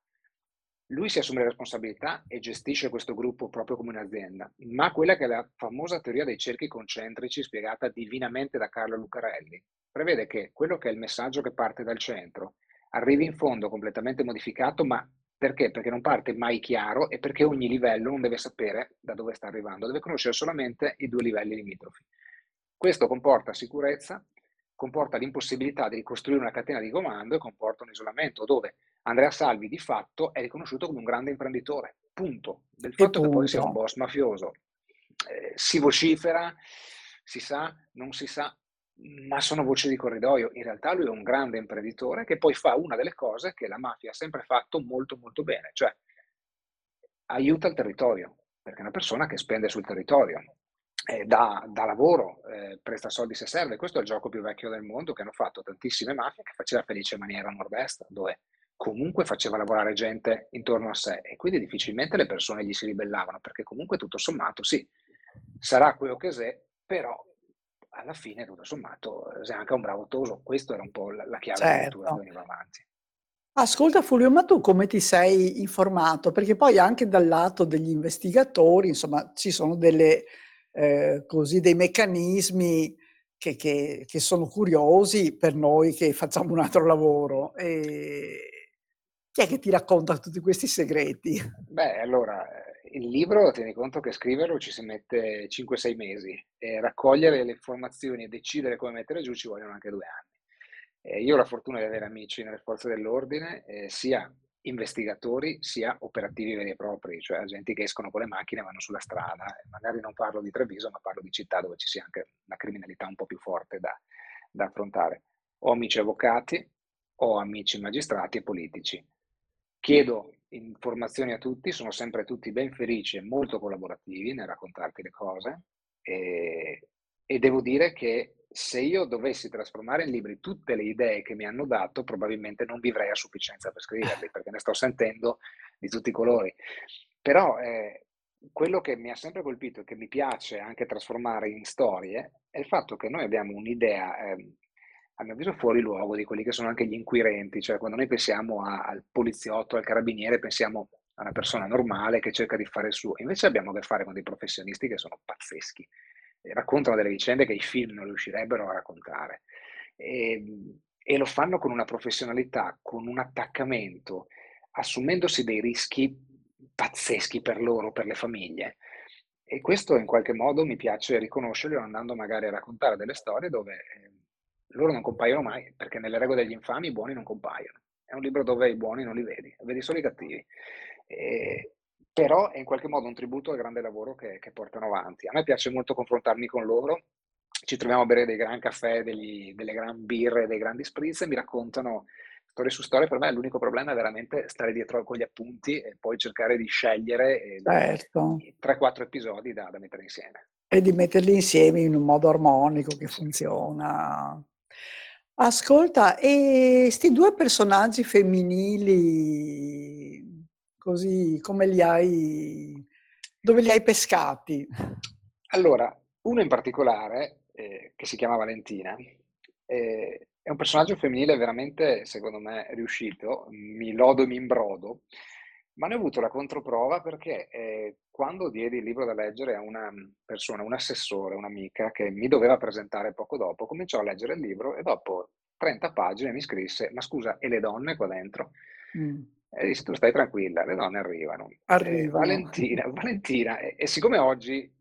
Lui si assume le responsabilità e gestisce questo gruppo proprio come un'azienda, ma quella che è la famosa teoria dei cerchi concentrici spiegata divinamente da Carlo Lucarelli prevede che quello che è il messaggio che parte dal centro arrivi in fondo completamente modificato, ma perché? Perché non parte mai chiaro e perché ogni livello non deve sapere da dove sta arrivando, deve conoscere solamente i due livelli limitrofi. Questo comporta sicurezza, comporta l'impossibilità di ricostruire una catena di comando e comporta un isolamento dove Andrea Salvi di fatto è riconosciuto come un grande imprenditore. Punto. Del fatto che poi sia un boss mafioso eh, si vocifera, si sa, non si sa, ma sono voci di corridoio. In realtà lui è un grande imprenditore che poi fa una delle cose che la mafia ha sempre fatto molto molto bene, cioè aiuta il territorio, perché è una persona che spende sul territorio, eh, dà, dà, lavoro, eh, presta soldi se serve. Questo è il gioco più vecchio del mondo che hanno fatto tantissime mafie che faceva felice maniera nord-est, dove comunque faceva lavorare gente intorno a sé e quindi difficilmente le persone gli si ribellavano, perché comunque tutto sommato sì, sarà quello che è, però alla fine, tutto sommato, sei anche un bravo toso. Questo era un po' la, la chiave certo. che veniva avanti. Ascolta Fulvio, ma tu come ti sei informato? Perché poi anche dal lato degli investigatori, insomma, ci sono delle, eh, così, dei meccanismi che, che, che, sono curiosi per noi che facciamo un altro lavoro. E chi è che ti racconta tutti questi segreti? Beh, allora, il libro, tieni conto che scriverlo ci si mette 5-6 mesi e raccogliere le informazioni e decidere come mettere giù ci vogliono anche due anni. Eh, io ho la fortuna di avere amici nelle forze dell'ordine, eh, sia investigatori sia operativi veri e propri, cioè agenti che escono con le macchine e vanno sulla strada. Magari non parlo di Treviso, ma parlo di città dove ci sia anche una criminalità un po' più forte da, da affrontare. Ho amici avvocati, ho amici magistrati e politici. Chiedo informazioni a tutti, sono sempre tutti ben felici e molto collaborativi nel raccontarti le cose e, e devo dire che se io dovessi trasformare in libri tutte le idee che mi hanno dato, probabilmente non vivrei a sufficienza per scriverli, perché ne sto sentendo di tutti i colori. Però eh, quello che mi ha sempre colpito e che mi piace anche trasformare in storie è il fatto che noi abbiamo un'idea eh, a mio avviso fuori luogo di quelli che sono anche gli inquirenti, cioè quando noi pensiamo a, al poliziotto, al carabiniere, pensiamo a una persona normale che cerca di fare il suo, invece abbiamo a che fare con dei professionisti che sono pazzeschi, raccontano delle vicende che i film non riuscirebbero a raccontare. e, e lo fanno con una professionalità, con un attaccamento, assumendosi dei rischi pazzeschi per loro, per le famiglie. E questo in qualche modo mi piace riconoscerlo andando magari a raccontare delle storie dove eh, loro non compaiono mai, perché nelle regole degli infami i buoni non compaiono. È un libro dove i buoni non li vedi, vedi solo i cattivi. E, però è in qualche modo un tributo al grande lavoro che, che, portano avanti. A me piace molto confrontarmi con loro, ci troviamo a bere dei gran caffè, degli, delle gran birre, dei grandi spritz e mi raccontano storie su storie, per me l'unico problema è veramente stare dietro con gli appunti e poi cercare di scegliere certo. 3-4 episodi da, da, mettere insieme. E di metterli insieme in un modo armonico che funziona. Ascolta, e questi due personaggi femminili, così come li hai, dove li hai pescati? Allora, uno in particolare, eh, che si chiama Valentina, eh, è un personaggio femminile veramente, secondo me, riuscito, mi lodo e mi imbrodo, ma ne ho avuto la controprova perché eh, quando diedi il libro da leggere a una persona, un assessore, un'amica che mi doveva presentare poco dopo, cominciò a leggere il libro e dopo 30 pagine mi scrisse, ma scusa, e le donne qua dentro? Mm. E disse, tu stai tranquilla, le donne arrivano. Arrivano. Eh, Valentina, <laughs> Valentina e, e siccome oggi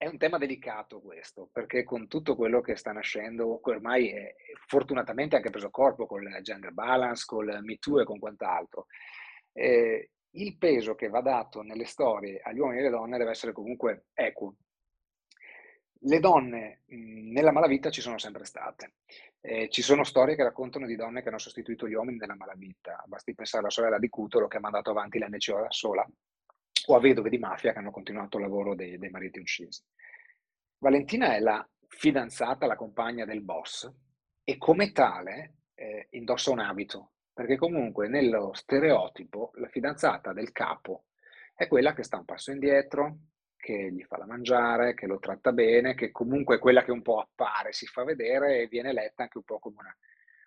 è un tema delicato questo, perché con tutto quello che sta nascendo, ormai è fortunatamente anche preso corpo con il gender balance, con il Me Too e con quant'altro, eh, il peso che va dato nelle storie agli uomini e alle donne deve essere comunque equo. Le donne mh, nella malavita ci sono sempre state. Eh, ci sono storie che raccontano di donne che hanno sostituito gli uomini nella malavita. Basti pensare alla sorella di Cutolo che ha mandato avanti l'NCO da sola o a vedove di mafia che hanno continuato il lavoro dei, dei mariti uccisi. Valentina è la fidanzata, la compagna del boss e come tale eh, indossa un abito, perché comunque nello stereotipo la fidanzata del capo è quella che sta un passo indietro, che gli fa da mangiare, che lo tratta bene, che comunque è quella che un po' appare, si fa vedere e viene letta anche un po' come una,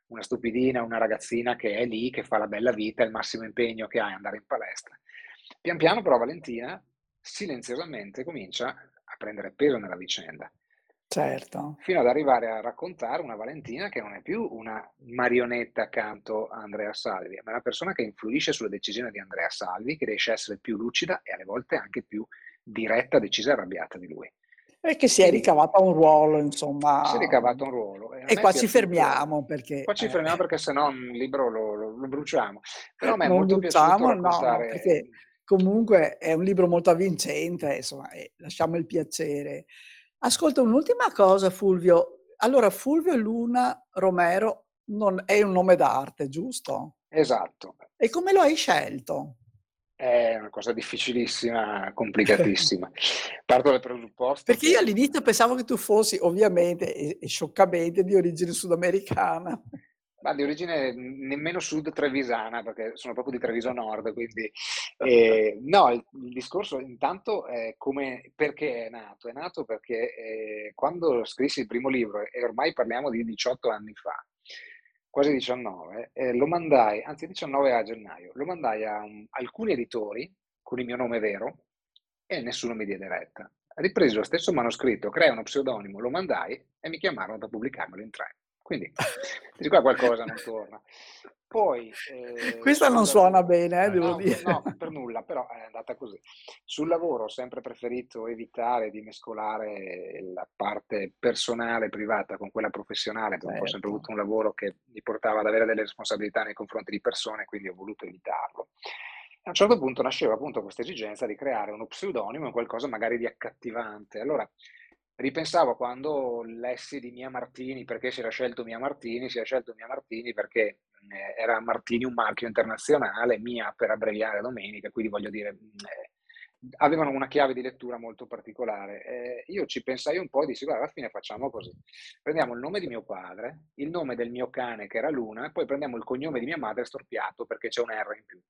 una stupidina, una ragazzina che è lì, che fa la bella vita, il massimo impegno che ha è andare in palestra. Pian piano però Valentina silenziosamente comincia a prendere peso nella vicenda. Certo. Fino ad arrivare a raccontare una Valentina che non è più una marionetta accanto a Andrea Salvi, ma è una persona che influisce sulle decisioni di Andrea Salvi, che riesce a essere più lucida e alle volte anche più diretta, decisa e arrabbiata di lui. E che si è ricavata un ruolo, insomma. Si è ricavata un ruolo. E, e qua ci fermiamo perché... Qua ci fermiamo eh, perché se no un libro lo, lo, lo, bruciamo. Però a me è non molto bruciamo, piaciuto raccontare... No, perché comunque è un libro molto avvincente, insomma, lasciamo il piacere. Ascolta, un'ultima cosa Fulvio. Allora, Fulvio Luna Romero non è un nome d'arte, giusto? Esatto. E come lo hai scelto? È una cosa difficilissima, complicatissima. <laughs> Parto dal presupposto. Perché io all'inizio pensavo che tu fossi, ovviamente, e, e scioccamente, di origine sudamericana. Ma di origine nemmeno sud trevisana, perché sono proprio di Treviso Nord, quindi eh, no, il, il, discorso intanto è come, perché è nato? È nato perché eh, quando scrissi il primo libro, e ormai parliamo di 18 anni fa, quasi 19, eh, lo mandai, anzi 19 a gennaio, lo mandai a um, alcuni editori con il mio nome vero e nessuno mi diede retta. Ripreso lo stesso manoscritto, crea uno pseudonimo, lo mandai e mi chiamarono per pubblicarmelo in tre. Quindi di qua qualcosa non torna. Poi, eh, Questa non suona bene, eh, devo no, dire. No, per nulla, però è andata così. Sul lavoro ho sempre preferito evitare di mescolare la parte personale, privata con quella professionale, perché certo. ho sempre avuto un lavoro che mi portava ad avere delle responsabilità nei confronti di persone, quindi ho voluto evitarlo. A un certo punto nasceva appunto questa esigenza di creare uno pseudonimo, qualcosa magari di accattivante. Allora, ripensavo quando lessi di Mia Martini, perché si era scelto Mia Martini, si era scelto Mia Martini perché era Martini un marchio internazionale, Mia per abbreviare domenica, quindi voglio dire, eh, avevano una chiave di lettura molto particolare. Eh, io ci pensai un po' e dissi, guarda, alla fine facciamo così. Prendiamo il nome di mio padre, il nome del mio cane che era Luna, e poi prendiamo il cognome di mia madre storpiato perché c'è un R in più.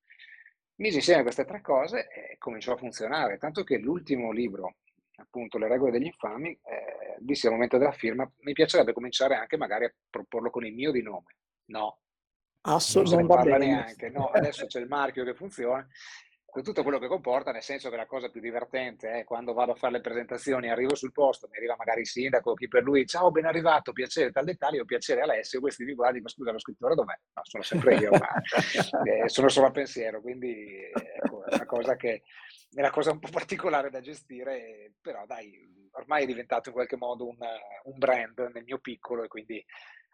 Misi insieme queste tre cose e cominciò a funzionare, tanto che l'ultimo libro appunto le regole degli infami, eh, dissi al momento della firma, mi piacerebbe cominciare anche magari a proporlo con il mio di nome. No, assolutamente non parla neanche. No, adesso c'è il marchio che funziona. con tutto quello che comporta, nel senso che la cosa più divertente è quando vado a fare le presentazioni, arrivo sul posto, mi arriva magari il sindaco, chi per lui, ciao, ben arrivato, piacere, tal dettaglio, piacere Alessio, questi mi guardi, ma scusa, lo scrittore dov'è? No, sono sempre io, ma <laughs> eh, sono solo a pensiero, quindi ecco, è una cosa che è una cosa un po' particolare da gestire, però dai, ormai è diventato in qualche modo un, un brand nel mio piccolo e quindi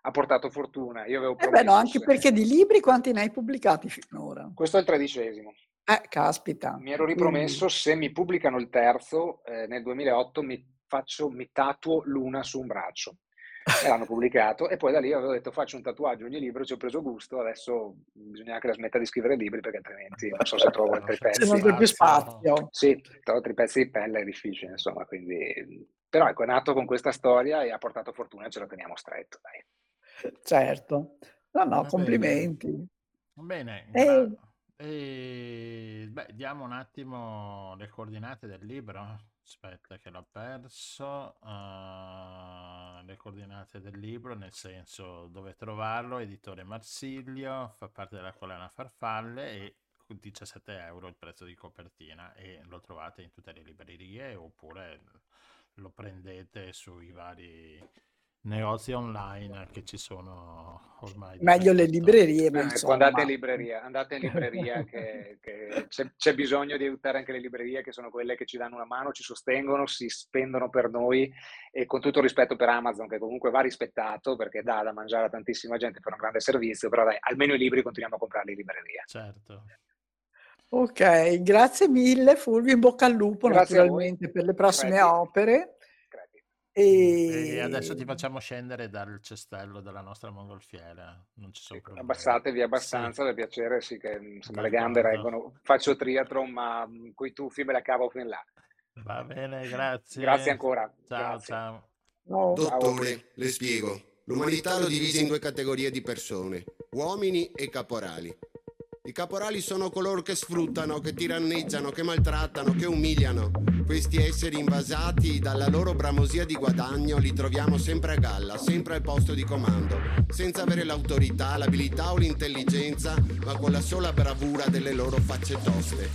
ha portato fortuna. Io avevo eh beh, no, anche se... perché di libri quanti ne hai pubblicati finora? Questo è il tredicesimo. Eh, caspita. Mi ero ripromesso, Quindi... se mi pubblicano il terzo, eh, nel 2008 mi, faccio, mi tatuo l'una su un braccio. E l'hanno pubblicato e poi da lì avevo detto faccio un tatuaggio ogni libro, ci ho preso gusto, adesso bisogna anche la smetta di scrivere libri perché altrimenti non so se trovo altri pezzi. Se non c'è più spazio. Sì, trovo altri pezzi di pelle è difficile, insomma, quindi... Però ecco, è nato con questa storia e ha portato fortuna e ce lo teniamo stretto, dai. Certo. No, no, complimenti. Bene. Bene. E, beh, diamo un attimo le coordinate del libro. Aspetta che l'ho perso. Uh, le coordinate del libro, nel senso dove trovarlo, editore Marsilio, fa parte della collana Farfalle e 17 euro il prezzo di copertina e lo trovate in tutte le librerie oppure lo prendete sui vari negozi online che ci sono ormai. Meglio le librerie. Ma ecco, andate in libreria, andate in libreria <laughs> che, che c'è, c'è, bisogno di aiutare anche le librerie che sono quelle che ci danno una mano, ci sostengono, si spendono per noi e con tutto il rispetto per Amazon che comunque va rispettato perché dà da mangiare a tantissima gente per un grande servizio, però dai, almeno i libri continuiamo a comprarli in libreria. Certo. Ok, grazie mille Fulvio, in bocca al lupo grazie naturalmente per le prossime Preti. opere. E... e... adesso ti facciamo scendere dal cestello della nostra mongolfiera. Non ci sono problemi. Abbassatevi abbastanza, sì. per piacere, sì, che insomma, le gambe reggono. Faccio triathlon, ma mm, coi tuffi me la cavo fin là. Va bene, grazie. Grazie ancora. Ciao, grazie. ciao. No. Dottore, le spiego. L'umanità lo divide in due categorie di persone, uomini e caporali. I caporali sono coloro che sfruttano, che tiranneggiano, che maltrattano, che umiliano. Questi esseri invasati dalla loro bramosia di guadagno li troviamo sempre a galla, sempre al posto di comando, senza avere l'autorità, l'abilità o l'intelligenza, ma con la sola bravura delle loro facce toste.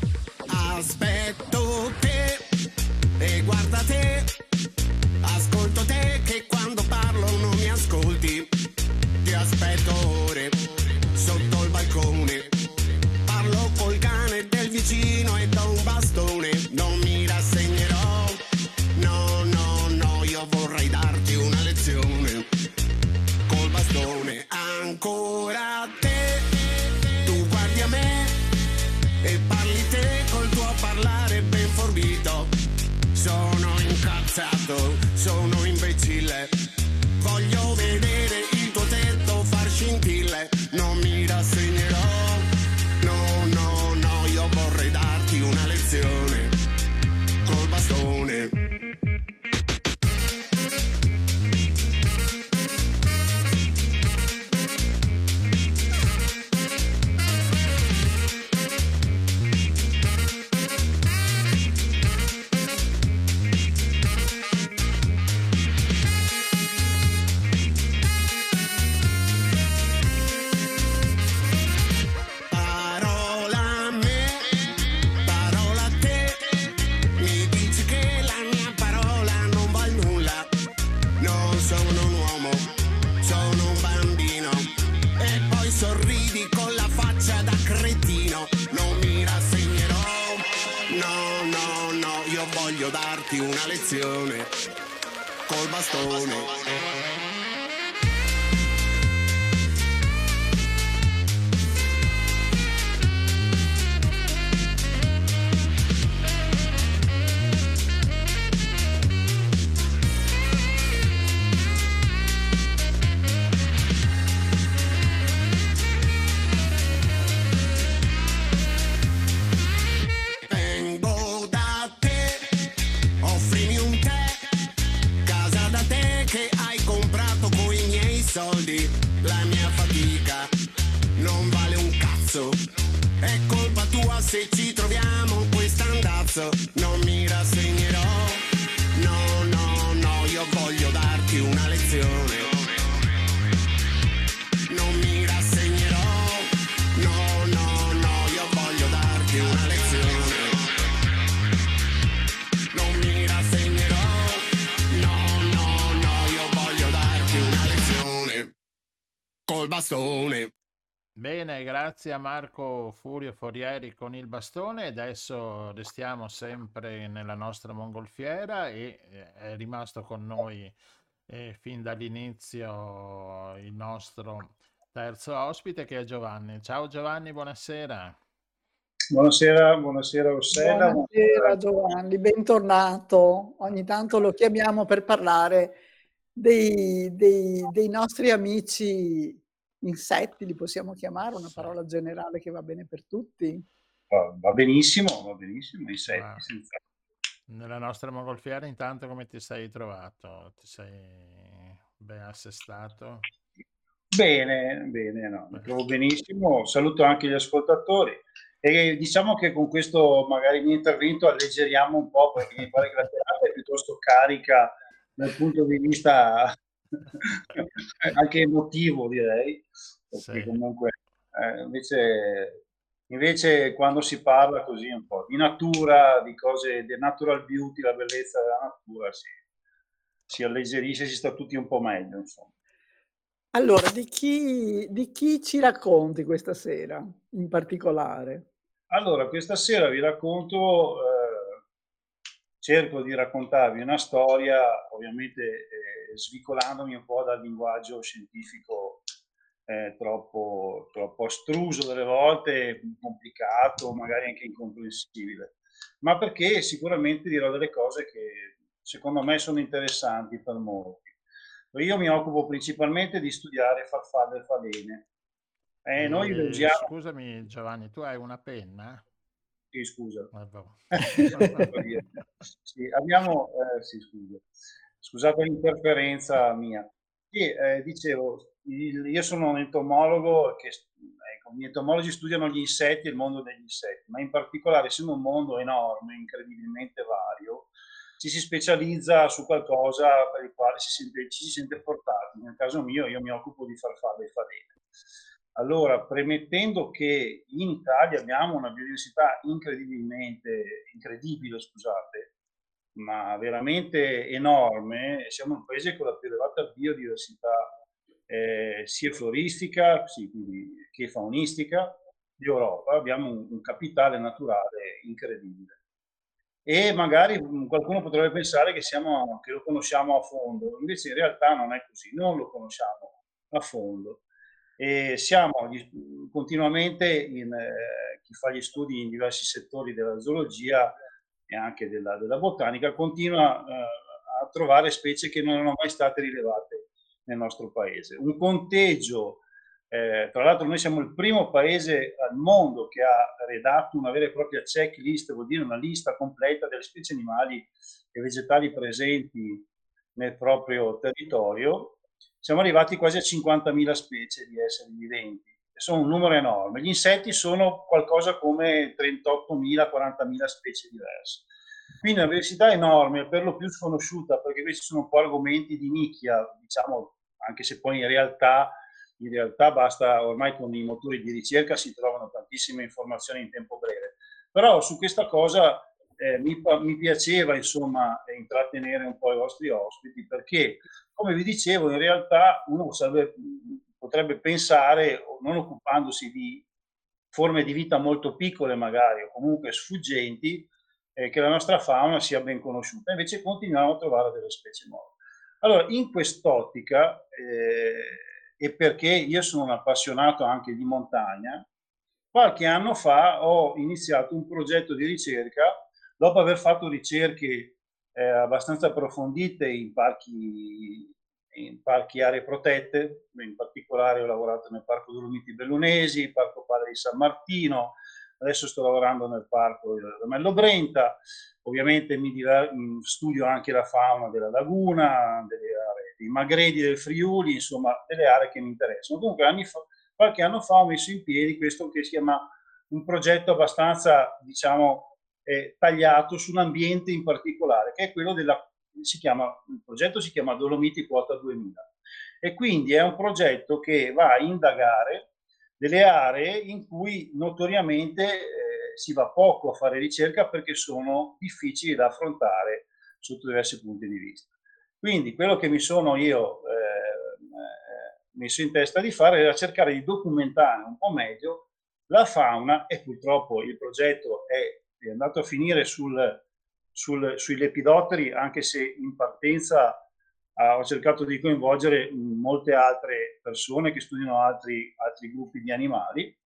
Aspetto te e guarda te, ascolto te e parli te col tuo parlare ben forbito. Sono incazzato, sono lezione col bastone. Bene, grazie a Marco Furio Forieri con il bastone. Adesso restiamo sempre nella nostra mongolfiera e eh, è rimasto con noi eh, fin dall'inizio il nostro terzo ospite che è Giovanni. Ciao Giovanni, buonasera. Buonasera, buonasera Rossella. Buonasera Giovanni, bentornato. Ogni tanto lo chiamiamo per parlare dei, dei, dei nostri amici insetti, li possiamo chiamare, una parola generale che va bene per tutti. Va benissimo, va benissimo, insetti. Ah. Senza... Nella nostra mongolfiera intanto come ti sei trovato? Ti sei ben assestato? Bene, bene, no, mi trovo benissimo. Saluto anche gli ascoltatori e diciamo che con questo magari mio intervento alleggeriamo un po' perché mi pare che la serata è piuttosto carica dal punto di vista anche emotivo direi, perché sì. comunque eh, invece, invece quando si parla così un po' di natura, di cose, di natural beauty, la bellezza della natura, si, si alleggerisce, si sta tutti un po' meglio insomma. Allora, di chi, di chi ci racconti questa sera in particolare? Allora, questa sera vi racconto, eh, cerco di raccontarvi una storia, ovviamente eh, svicolandomi un po' dal linguaggio scientifico eh, troppo, troppo astruso delle volte, complicato, magari anche incomprensibile, ma perché sicuramente dirò delle cose che secondo me sono interessanti per molti. Io mi occupo principalmente di studiare farfalle e falene. Eh, noi usiamo... Scusami Giovanni, tu hai una penna? Sì, scusa. <laughs> sì, abbiamo... Eh, sì, scusa. Scusate l'interferenza mia. Sì, eh, dicevo, io sono un entomologo che ecco, gli entomologi studiano gli insetti e il mondo degli insetti, ma in particolare essendo un mondo enorme, incredibilmente vario, ci si specializza su qualcosa per il quale si sente, ci si sente portati. Nel caso mio, io mi occupo di farfalle e falene. Allora, premettendo che in Italia abbiamo una biodiversità incredibilmente, incredibile, scusate, ma veramente enorme, siamo un paese con la più elevata biodiversità eh, sia floristica sì, che faunistica d'Europa, abbiamo un, un capitale naturale incredibile e magari qualcuno potrebbe pensare che, siamo, che, lo conosciamo a fondo, invece in realtà non è così, non lo conosciamo a fondo. E siamo continuamente, in, eh, chi fa gli studi in diversi settori della zoologia e anche della, della botanica, continua eh, a trovare specie che non erano mai state rilevate nel nostro paese. Un conteggio eh, tra l'altro noi siamo il primo paese al mondo che ha redatto una vera e propria checklist, vuol dire una lista completa delle specie animali e vegetali presenti nel proprio territorio. Siamo arrivati quasi a 50.000 specie di esseri viventi. Sono un numero enorme. Gli insetti sono qualcosa come 38.000-40.000 specie diverse. Quindi una diversità enorme, per lo più sconosciuta, perché questi sono un po' argomenti di nicchia, diciamo, anche se poi in realtà in realtà basta, ormai con i motori di ricerca si trovano tantissime informazioni in tempo breve. Però su questa cosa eh, mi, mi, piaceva insomma intrattenere un po' i vostri ospiti perché, come vi dicevo, in realtà uno sarebbe, potrebbe pensare, non occupandosi di forme di vita molto piccole magari o comunque sfuggenti, eh, che la nostra fauna sia ben conosciuta. Invece continuiamo a trovare delle specie nuove. Allora, in quest'ottica, eh, e perché io sono un appassionato anche di montagna, qualche anno fa ho iniziato un progetto di ricerca dopo aver fatto ricerche eh, abbastanza approfondite in parchi, in parchi aree protette, in particolare ho lavorato nel Parco Dolomiti Bellunesi, Parco Padre di San Martino, adesso sto lavorando nel Parco Ramello Brenta, ovviamente mi studio anche la fauna della laguna, delle aree dei Magredi del Friuli, insomma delle aree che mi interessano. Comunque fa, qualche anno fa ho messo in piedi questo che si chiama un progetto abbastanza, diciamo, eh, tagliato su un ambiente in particolare, che è quello della, si chiama, il progetto si chiama Dolomiti Quota 2000 e quindi è un progetto che va a indagare delle aree in cui notoriamente eh, si va poco a fare ricerca perché sono difficili da affrontare sotto diversi punti di vista. Quindi quello che mi sono io eh, messo in testa di fare era cercare di documentare un po' meglio la fauna e purtroppo il progetto è, è andato a finire sul, sul, sui lepidotteri, anche se in partenza ho cercato di coinvolgere molte altre persone che studiano altri, altri, gruppi di animali,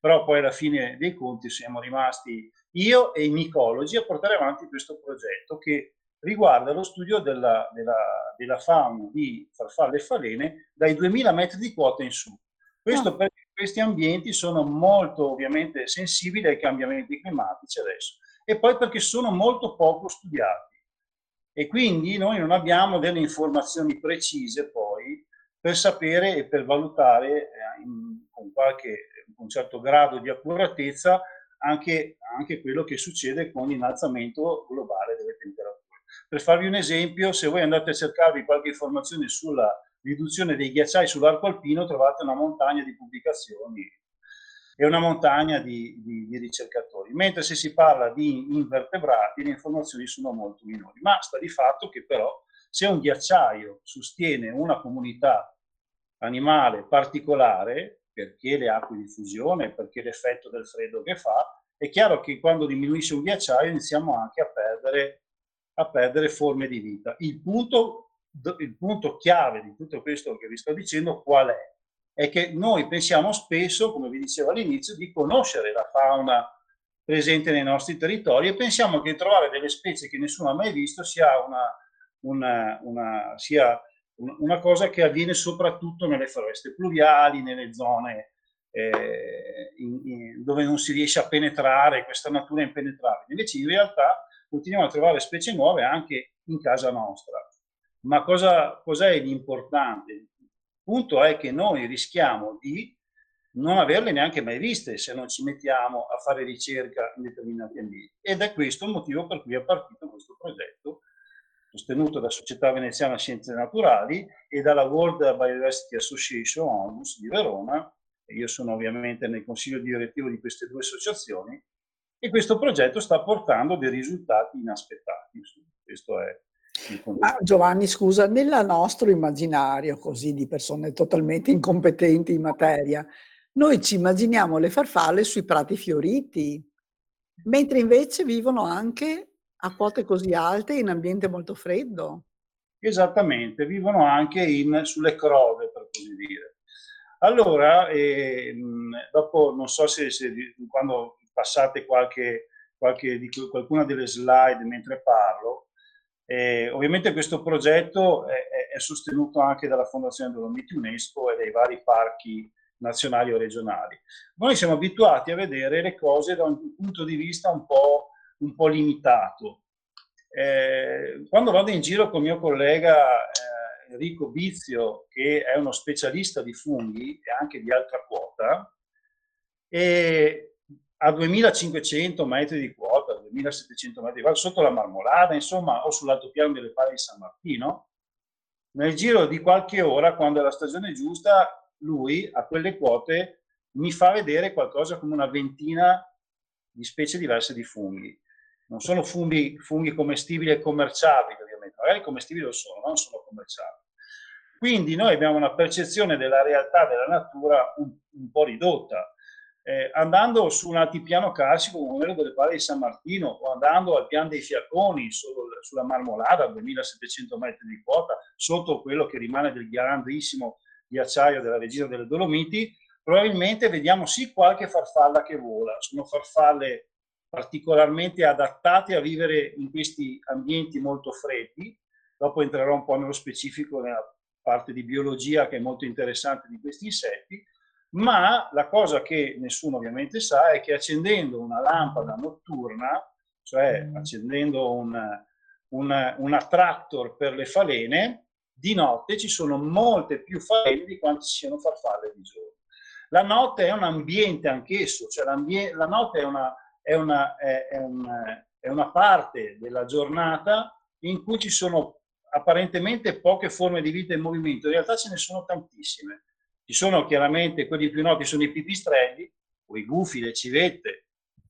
però poi alla fine dei conti siamo rimasti io e i micologi a portare avanti questo progetto che riguarda lo studio della, della, della fauna di farfalle e falene dai 2000 metri di quota in su. Questo ah. perché questi ambienti sono molto ovviamente sensibili ai cambiamenti climatici adesso e poi perché sono molto poco studiati. E quindi noi non abbiamo delle informazioni precise poi per sapere e per valutare eh, in, con, qualche, un certo grado di accuratezza anche, anche quello che succede con l'innalzamento globale delle temperature. Per farvi un esempio, se voi andate a cercarvi qualche informazione sulla riduzione dei ghiacciai sull'arco alpino, trovate una montagna di pubblicazioni e una montagna di, di, di, ricercatori. Mentre se si parla di invertebrati, le informazioni sono molto minori. Ma sta di fatto che però se un ghiacciaio sostiene una comunità animale particolare, perché le acque di fusione, perché l'effetto del freddo che fa, è chiaro che quando diminuisce un ghiacciaio iniziamo anche a perdere a perdere forme di vita. Il punto, il punto chiave di tutto questo che vi sto dicendo qual è? È che noi pensiamo spesso, come vi dicevo all'inizio, di conoscere la fauna presente nei nostri territori e pensiamo che trovare delle specie che nessuno ha mai visto sia una, una, una, sia una cosa che avviene soprattutto nelle foreste pluviali, nelle zone eh, in, in, dove non si riesce a penetrare, questa natura impenetrabile. Invece in realtà continuiamo a trovare specie nuove anche in casa nostra. Ma cosa, cos'è l'importante? Il punto è che noi rischiamo di non averle neanche mai viste se non ci mettiamo a fare ricerca in determinati ambienti. Ed è questo il motivo per cui è partito questo progetto, sostenuto da Società Veneziana Scienze Naturali e dalla World Biodiversity Association, ONUS, di Verona, e io sono ovviamente nel consiglio direttivo di queste due associazioni, e questo progetto sta portando dei risultati inaspettati. Questo è ma Giovanni, scusa, nel nostro immaginario, così di persone totalmente incompetenti in materia, noi ci immaginiamo le farfalle sui prati fioriti, mentre invece vivono anche a quote così alte in ambiente molto freddo. Esattamente, vivono anche in, sulle crove, per così dire. Allora, eh, dopo non so se, se quando passate qualche, qualche, di, qualcuna delle slide mentre parlo. Eh, ovviamente questo progetto è, è, sostenuto anche dalla Fondazione Dolomiti UNESCO e dai vari parchi nazionali o regionali. Noi siamo abituati a vedere le cose da un punto di vista un po', un po limitato. Eh, quando vado in giro con mio collega eh, Enrico Bizio, che è uno specialista di funghi e anche di altra quota, e a 2500 metri di quota, 2700 metri quota, sotto la Marmolada, insomma, o sull'altopiano delle Pale di San Martino, nel giro di qualche ora, quando è la stagione giusta, lui a quelle quote mi fa vedere qualcosa come una ventina di specie diverse di funghi. Non sono funghi, funghi commestibili e commerciabili, ovviamente, magari commestibili lo sono, non sono commerciabili. Quindi noi abbiamo una percezione della realtà della natura un, un po' ridotta eh, andando su un altipiano classico come quello delle Palle di San Martino o andando al piano dei Fiacconi sul, sulla Marmolada a 2700 metri di quota, sotto quello che rimane del grandissimo ghiacciaio della regina delle Dolomiti, probabilmente vediamo sì qualche farfalla che vola, sono farfalle particolarmente adattate a vivere in questi ambienti molto freddi, dopo entrerò un po' nello specifico nella parte di biologia che è molto interessante di questi insetti, ma la cosa che nessuno ovviamente sa è che accendendo una lampada notturna, cioè mm. accendendo un, un, un attractor per le falene, di notte ci sono molte più falene di quanto ci siano farfalle di giorno. La notte è un ambiente anch'esso, cioè la notte è una, è, una, è, una, è una parte della giornata in cui ci sono apparentemente poche forme di vita in movimento, in realtà ce ne sono tantissime. Ci sono chiaramente quelli più noti, sono i pipistrelli, o i gufi, le civette,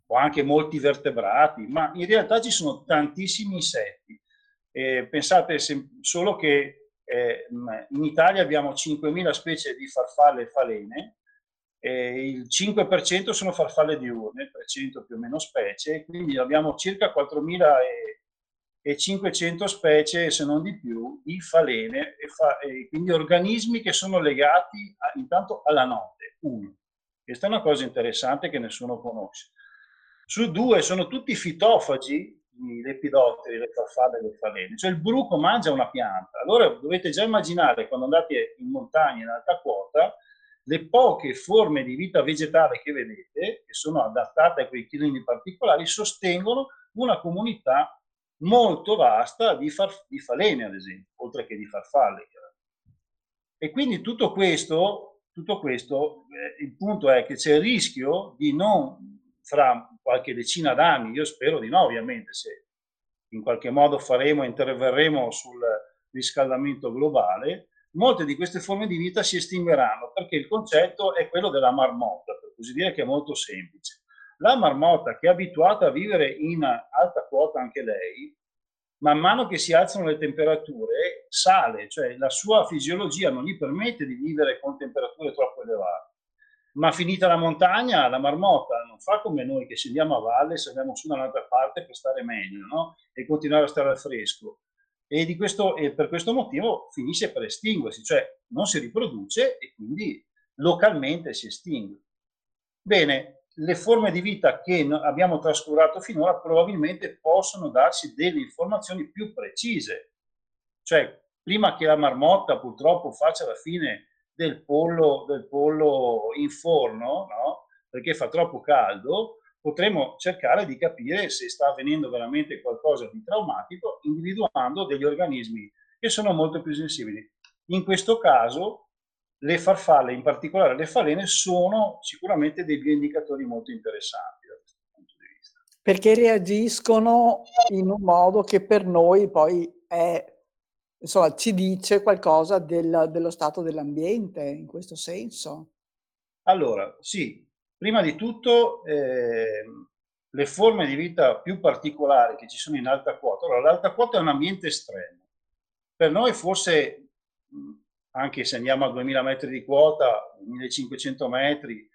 o anche molti vertebrati, ma in realtà ci sono tantissimi insetti. Eh, pensate solo che eh, in Italia abbiamo 5.000 specie di farfalle e falene, eh, il 5% sono farfalle diurne, 300 più o meno specie, quindi abbiamo circa 4.500 specie, se non di più, di falene, e, fa, e quindi organismi che sono legati a, intanto alla notte, uno. Questa è una cosa interessante che nessuno conosce. Su due sono tutti fitofagi, i lepidotteri, le farfalle e le falene. Cioè il bruco mangia una pianta. Allora dovete già immaginare quando andate in montagna in alta quota le poche forme di vita vegetale che vedete, che sono adattate a quei chilini particolari, sostengono una comunità molto vasta di, far, di falene, ad esempio, oltre che di farfalle. E quindi tutto questo, tutto questo eh, il punto è che c'è il rischio di non, fra qualche decina d'anni, io spero di no ovviamente, se in qualche modo faremo, interverremo sul riscaldamento globale, molte di queste forme di vita si estingueranno perché il concetto è quello della marmotta, per così dire che è molto semplice. La marmotta che è abituata a vivere in alta quota anche lei, man mano che si alzano le temperature sale, cioè la sua fisiologia non gli permette di vivere con temperature troppo elevate. Ma finita la montagna, la marmotta non fa come noi che scendiamo a valle, saliamo su da un'altra parte per stare meglio no? e continuare a stare al fresco e, questo, e per questo motivo finisce per estinguersi, cioè non si riproduce e quindi localmente si estingue. Bene, le forme di vita che abbiamo trascurato finora probabilmente possono darci delle informazioni più precise, cioè prima che la marmotta purtroppo faccia la fine del pollo, del pollo in forno, no? perché fa troppo caldo, potremo cercare di capire se sta avvenendo veramente qualcosa di traumatico individuando degli organismi che sono molto più sensibili. In questo caso le farfalle, in particolare le falene, sono sicuramente dei bioindicatori molto interessanti da questo punto di vista. Perché reagiscono in un modo che per noi poi è, insomma, ci dice qualcosa del, dello stato dell'ambiente in questo senso. Allora, sì, Prima di tutto eh, le forme di vita più particolari che ci sono in alta quota. Allora, l'alta quota è un ambiente estremo. Per noi forse, anche se andiamo a 2000 metri di quota, 1500 metri,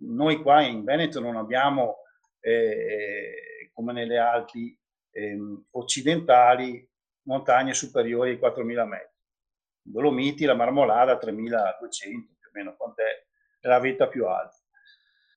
noi qua in Veneto non abbiamo, eh, come nelle Alpi eh, occidentali, montagne superiori ai 4000 metri. Dolomiti, la Marmolada 3200 più o meno, quant'è la vetta più alta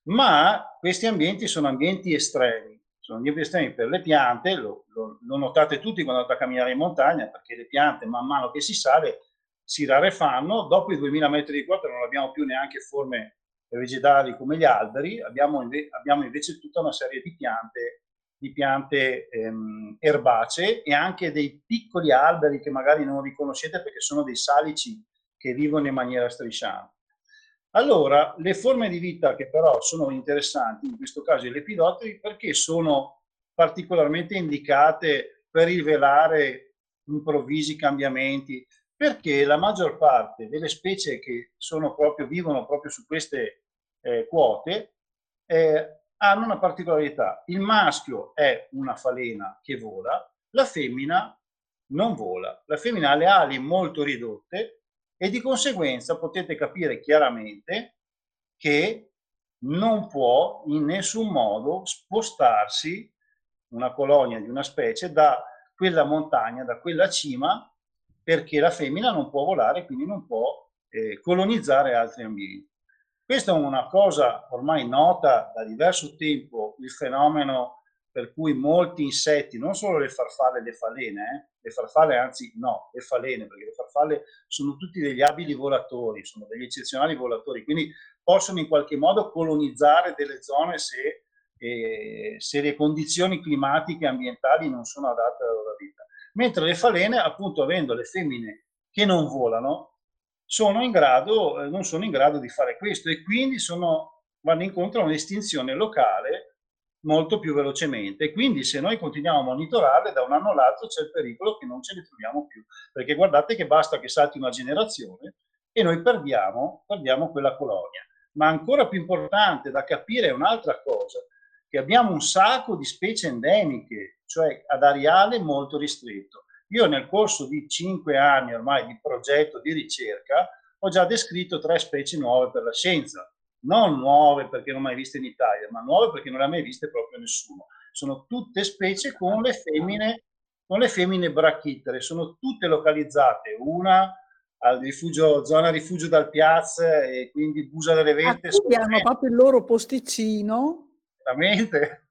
ma questi ambienti sono ambienti estremi, sono ambienti estremi per le piante, lo, lo, lo notate tutti quando andate a camminare in montagna, perché le piante man mano che si sale si rarefanno, dopo i 2000 metri di quota non abbiamo più neanche forme vegetali come gli alberi, abbiamo, inve- abbiamo invece tutta una serie di piante, di piante ehm, erbacee e anche dei piccoli alberi che magari non riconoscete perché sono dei salici che vivono in maniera strisciante. Allora, le forme di vita che però sono interessanti, in questo caso i lepidotteri, perché sono particolarmente indicate per rivelare improvvisi cambiamenti, perché la maggior parte delle specie che proprio, vivono proprio su queste eh, quote eh, hanno una particolarità. Il maschio è una falena che vola, la femmina non vola. La femmina ha le ali molto ridotte e di conseguenza potete capire chiaramente che non può in nessun modo spostarsi una colonia di una specie da quella montagna, da quella cima, perché la femmina non può volare, quindi non può eh, colonizzare altri ambienti. Questa è una cosa ormai nota da diverso tempo, il fenomeno per cui molti insetti, non solo le farfalle e le falene, eh, le farfalle anzi no, le falene, perché le farfalle sono tutti degli abili volatori, sono degli eccezionali volatori, quindi possono in qualche modo colonizzare delle zone se, eh, se le condizioni climatiche e ambientali non sono adatte alla loro vita. Mentre le falene, appunto avendo le femmine che non volano, sono in grado, eh, non sono in grado di fare questo e quindi sono, vanno incontro a un'estinzione locale molto più velocemente. Quindi se noi continuiamo a monitorarle da un anno all'altro c'è il pericolo che non ce le troviamo più, perché guardate che basta che salti una generazione e noi perdiamo, perdiamo quella colonia. Ma ancora più importante da capire è un'altra cosa, che abbiamo un sacco di specie endemiche, cioè ad areale molto ristretto. Io nel corso di cinque anni ormai di progetto di ricerca ho già descritto tre specie nuove per la scienza, non nuove perché non mai viste in Italia, ma nuove perché non le ha mai viste proprio nessuno. Sono tutte specie con le femmine, con le femmine brachittere, sono tutte localizzate, una al rifugio, zona rifugio dal Piazza e quindi Busa delle Vette. Ah, hanno proprio il loro posticino. Certamente,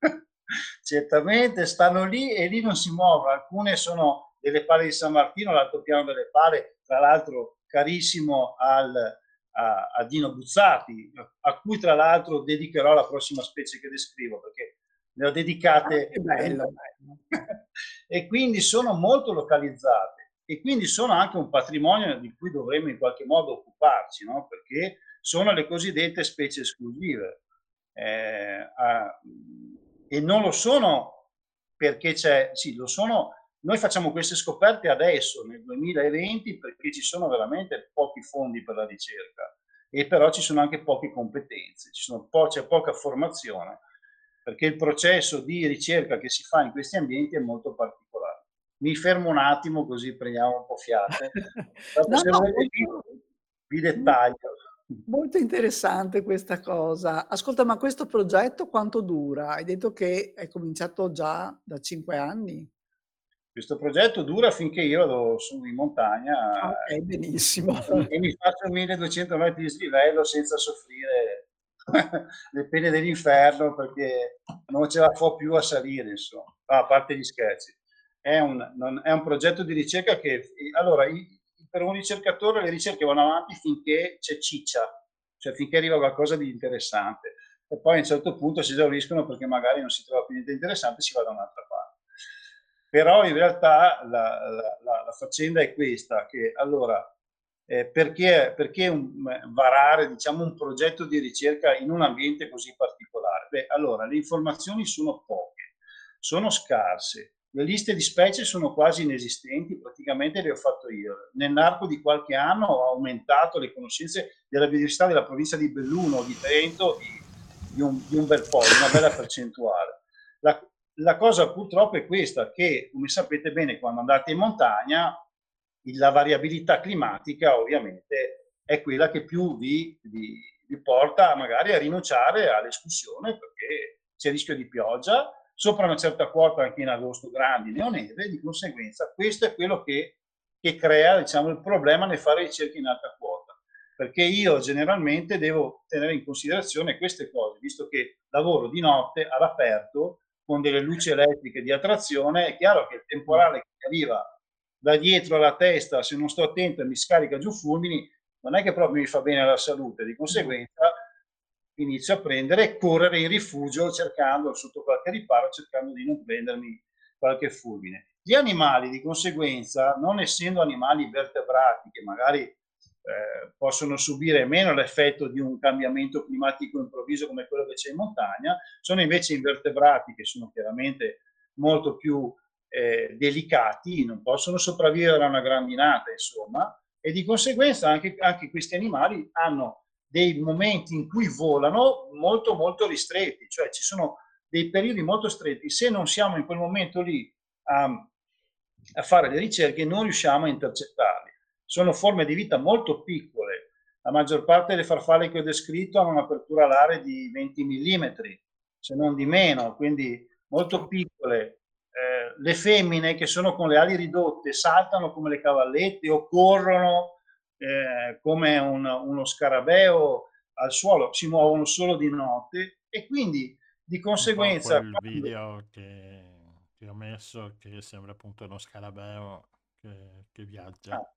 certamente stanno lì e lì non si muovono. Alcune sono delle pale di San Martino, l'altro piano delle pale, tra l'altro carissimo al, a, a, Dino Buzzati, a cui tra l'altro dedicherò la prossima specie che descrivo, perché ne ho dedicate. Ah, bello, e quindi sono molto localizzate e quindi sono anche un patrimonio di cui dovremmo in qualche modo occuparci, no? perché sono le cosiddette specie esclusive. Eh, ah, e non lo sono perché c'è, sì, lo sono, noi facciamo queste scoperte adesso, nel 2020, perché ci sono veramente pochi fondi per la ricerca e però ci sono anche poche competenze, po- c'è poca formazione, perché il processo di ricerca che si fa in questi ambienti è molto particolare mi fermo un attimo così prendiamo un po' fiate. <laughs> no, no, vi dettaglio. Molto interessante questa cosa. Ascolta, ma questo progetto quanto dura? Hai detto che è cominciato già da cinque anni. Questo progetto dura finché io su in montagna. Ok, benissimo. E mi faccio 1200 metri di slivello senza soffrire <laughs> le pene dell'inferno perché non ce la fa più a salire, insomma. a parte gli scherzi è un, non, è un progetto di ricerca che, allora, per un ricercatore le ricerche vanno avanti finché c'è ciccia, cioè finché arriva qualcosa di interessante. E poi a un certo punto si esauriscono perché magari non si trova più niente interessante e si va da un'altra parte. Però in realtà la, la, la, la faccenda è questa, che allora eh, perché, perché un, varare diciamo, un progetto di ricerca in un ambiente così particolare? Beh, allora, le informazioni sono poche, sono scarse, le liste di specie sono quasi inesistenti, praticamente le ho fatto io. Nell'arco di qualche anno ho aumentato le conoscenze della biodiversità della provincia di Belluno, di Trento, di, di, un, di un, bel po', di una bella percentuale. La, la, cosa purtroppo è questa, che come sapete bene quando andate in montagna, la variabilità climatica ovviamente è quella che più vi, vi, vi porta magari a rinunciare all'escursione perché c'è rischio di pioggia, sopra una certa quota anche in agosto grandi o di conseguenza questo è quello che, che crea diciamo, il problema nel fare ricerche in alta quota, perché io generalmente devo tenere in considerazione queste cose, visto che lavoro di notte all'aperto con delle luci elettriche di attrazione, è chiaro che il temporale che arriva da dietro alla testa, se non sto attento e mi scarica giù fulmini, non è che proprio mi fa bene alla salute, di conseguenza inizio a prendere e correre in rifugio cercando, sotto qualche riparo, cercando di non prendermi qualche fulmine. Gli animali, di conseguenza, non essendo animali vertebrati che magari eh, possono subire meno l'effetto di un cambiamento climatico improvviso come quello che c'è in montagna, sono invece invertebrati che sono chiaramente molto più eh, delicati, non possono sopravvivere a una grandinata, insomma, e di conseguenza anche, anche questi animali hanno dei momenti in cui volano molto molto ristretti, cioè ci sono dei periodi molto stretti. Se non siamo in quel momento lì a, a fare le ricerche, non riusciamo a intercettarli. Sono forme di vita molto piccole. La maggior parte delle farfalle che ho descritto hanno un'apertura alare di 20 mm, se non di meno, quindi molto piccole. Eh, le femmine che sono con le ali ridotte saltano come le cavallette o corrono eh, come un, uno scarabeo al suolo, si muovono solo di notte e quindi di conseguenza... Il video che, che, ho messo che sembra appunto uno scarabeo che, che viaggia. Ah.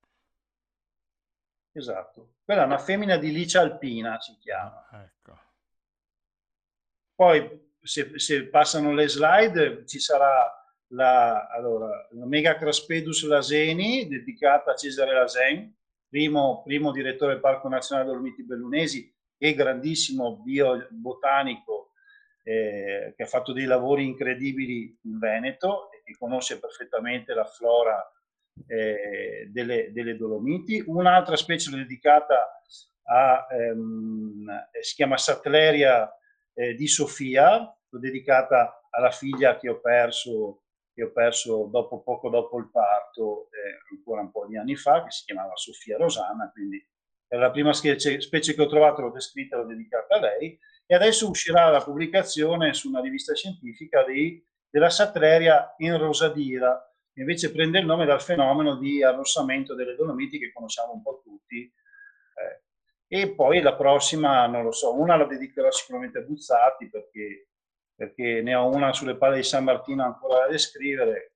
Esatto, quella è una femmina di licia alpina, si chiama. Ah, ecco. Poi se, se, passano le slide ci sarà la, allora, la Mega Craspedus laseni dedicata a Cesare Lasen, primo, primo direttore del Parco Nazionale Dolomiti Bellunesi e grandissimo biobotanico eh, che ha fatto dei lavori incredibili in Veneto e che conosce perfettamente la flora eh, delle, delle, Dolomiti. Un'altra specie dedicata a, ehm, si chiama Sattleria eh, di Sofia, dedicata alla figlia che ho perso che ho perso dopo, poco dopo il parto, eh, ancora un po' di anni fa, che si chiamava Sofia Rosanna, quindi era la prima specie, specie che ho trovato, l'ho descritta, l'ho dedicata a lei, e adesso uscirà la pubblicazione su una rivista scientifica di, della Satreria in Rosadira, che invece prende il nome dal fenomeno di arrossamento delle Dolomiti che conosciamo un po' tutti. Eh. E poi la prossima, non lo so, una la dedicherò sicuramente a Buzzati perché, perché ne ho una sulle palle di San Martino ancora da descrivere.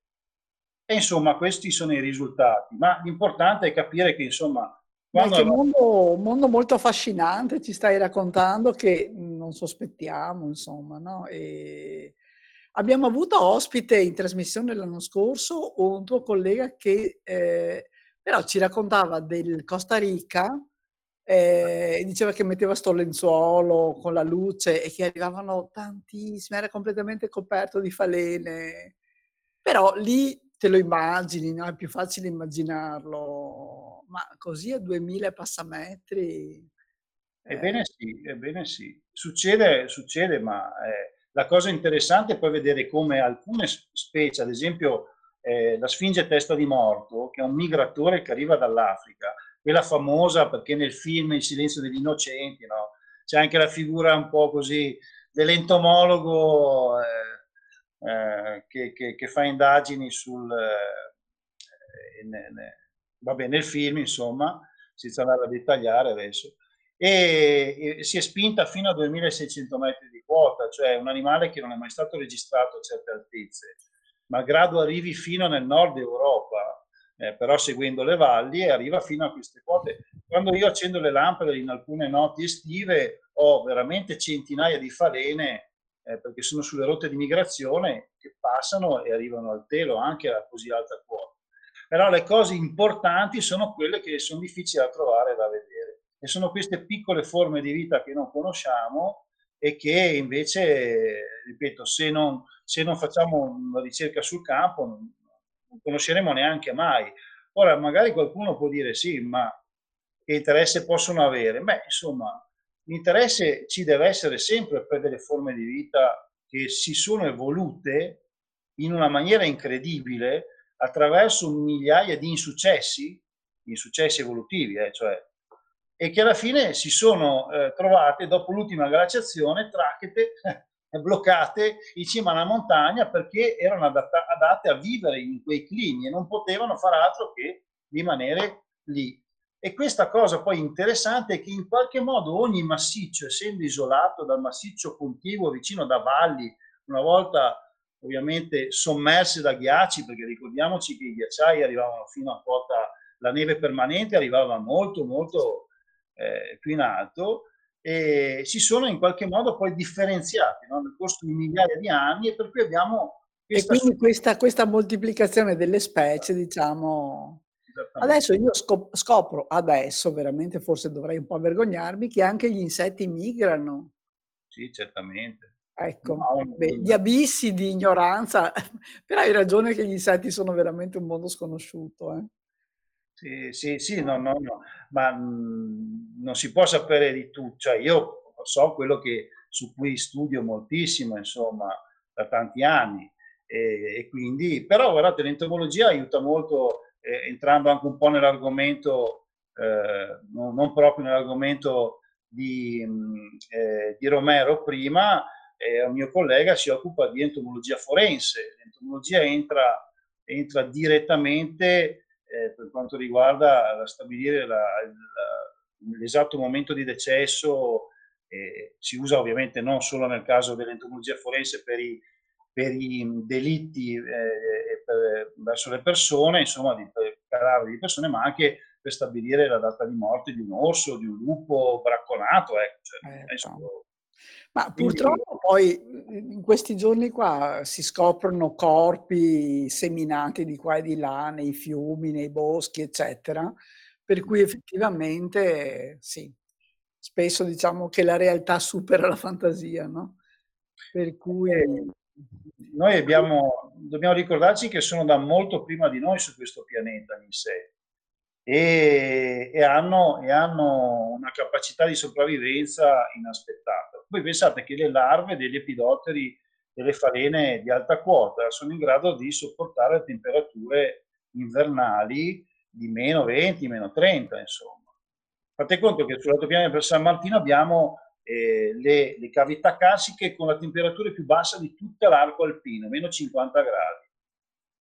E insomma, questi sono i risultati. Ma l'importante è capire che insomma quando... È un mondo, mondo, molto affascinante ci stai raccontando che non sospettiamo, insomma, no? E abbiamo avuto ospite in trasmissione l'anno scorso un tuo collega che eh, però ci raccontava del Costa Rica eh, diceva che metteva sto lenzuolo con la luce e che arrivavano tantissime, era completamente coperto di falene. Però lì te lo immagini, no? è più facile immaginarlo, ma così a 2000 passametri... Eh. Ebbene sì, ebbene sì. Succede, succede ma eh, la cosa interessante è poi vedere come alcune specie, ad esempio eh, la sfinge testa di morto, che è un migratore che arriva dall'Africa, quella famosa perché nel film Il silenzio degli innocenti, no? c'è anche la figura un po' così dell'entomologo eh, eh, che, che, che, fa indagini sul, eh, ne, ne, vabbè, nel film, insomma, senza andare a dettagliare adesso, e, e, si è spinta fino a 2600 metri di quota, cioè un animale che non è mai stato registrato a certe altezze, malgrado arrivi fino nel nord Europa, eh, però seguendo le valli e arriva fino a queste quote. Quando io accendo le lampade in alcune notti estive ho veramente centinaia di falene eh, perché sono sulle rotte di migrazione che passano e arrivano al telo anche a così alta quota. Però le cose importanti sono quelle che sono difficili da trovare e da vedere e sono queste piccole forme di vita che non conosciamo e che invece, ripeto, se non, se non facciamo una ricerca sul campo non conosceremo neanche mai. Ora, magari qualcuno può dire sì, ma che interesse possono avere? Beh, insomma, L'interesse ci deve essere sempre per delle forme di vita che si sono evolute in una maniera incredibile attraverso migliaia di insuccessi, insuccessi evolutivi, eh, cioè, e che alla fine si sono eh, trovate dopo l'ultima glaciazione tracchete <laughs> bloccate in cima alla montagna perché erano adatta- adatte a vivere in quei climi e non potevano fare altro che rimanere lì. E questa cosa poi interessante è che in qualche modo ogni massiccio, essendo isolato dal massiccio contiguo vicino da valli, una volta ovviamente sommerse da ghiacci, perché ricordiamoci che i ghiacciai arrivavano fino a quota, la neve permanente arrivava molto molto eh, più in alto, e si sono in qualche modo poi differenziati no? nel corso di migliaia di anni e per cui abbiamo... Questa... E quindi questa, questa moltiplicazione delle specie, diciamo, Adesso io scopro, adesso veramente forse dovrei un po' vergognarmi, che anche gli insetti migrano. Sì, certamente. Ecco, no, beh, gli abissi di ignoranza, <laughs> però hai ragione che gli insetti sono veramente un mondo sconosciuto. Eh. Sì, sì, sì, no, no, no, ma mh, mhmm, non si può sapere di tutto, cioè io so quello che, su cui studio moltissimo, insomma, da tanti anni, e, e quindi, però guardate, l'entomologia aiuta molto eh, entrando anche un po' nell'argomento, eh, non, non, proprio nell'argomento di, eh, di Romero prima, un mio collega si occupa di entomologia forense. L'entomologia entra, entra direttamente eh, per quanto riguarda la stabilire la, la, l'esatto momento di decesso. Eh, si usa ovviamente non solo nel caso dell'entomologia forense per i, per i delitti eh, per, verso le persone, insomma, di cadaveri di persone, ma anche per stabilire la data di morte di un orso, di un lupo bracconato. Ecco, cioè, ecco. Ma purtroppo poi in questi giorni qua si scoprono corpi seminati di qua e di là nei fiumi, nei boschi, eccetera, per cui effettivamente sì, spesso diciamo che la realtà supera la fantasia, no? Per cui eh, noi abbiamo, dobbiamo ricordarci che sono da molto prima di noi su questo pianeta gli insetti e, e, hanno, e hanno una capacità di sopravvivenza inaspettata. Voi pensate che le larve degli epidotteri delle falene di alta quota sono in grado di sopportare temperature invernali di meno 20, meno 30, insomma. Fate conto che sull'altopiano per San Martino abbiamo eh, le, le, cavità carsiche con la temperatura più bassa di tutto l'arco alpino, meno 50 gradi.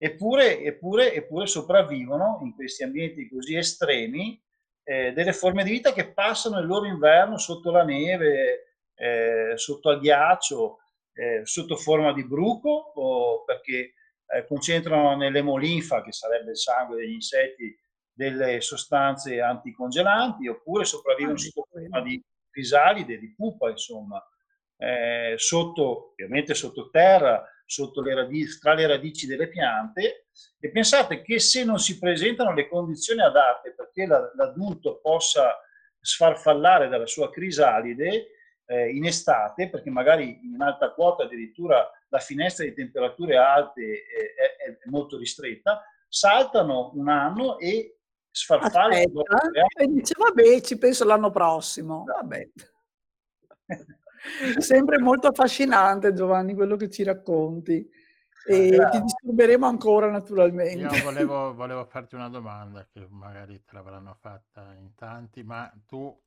Eppure, eppure, eppure sopravvivono in questi ambienti così estremi eh, delle forme di vita che passano il loro inverno sotto la neve, eh, sotto al ghiaccio, eh, sotto forma di bruco o perché eh, concentrano nell'emolinfa, che sarebbe il sangue degli insetti, delle sostanze anticongelanti, oppure sopravvivono ah, sotto forma di crisalide, di pupa, insomma, eh, sotto, ovviamente sottoterra, sotto le radici, tra le radici delle piante. E pensate che se non si presentano le condizioni adatte perché la, l'adulto possa sfarfallare dalla sua crisalide, eh, in estate, perché magari in alta quota addirittura la finestra di temperature alte è, è, è molto ristretta, saltano un anno e sfarfallano. E dice, vabbè, ci penso l'anno prossimo. Vabbè. <laughs> <laughs> Sempre molto affascinante Giovanni quello che ci racconti e ah, ti disturberemo ancora naturalmente. Io volevo, <laughs> volevo farti una domanda che magari te l'avranno fatta in tanti, ma tu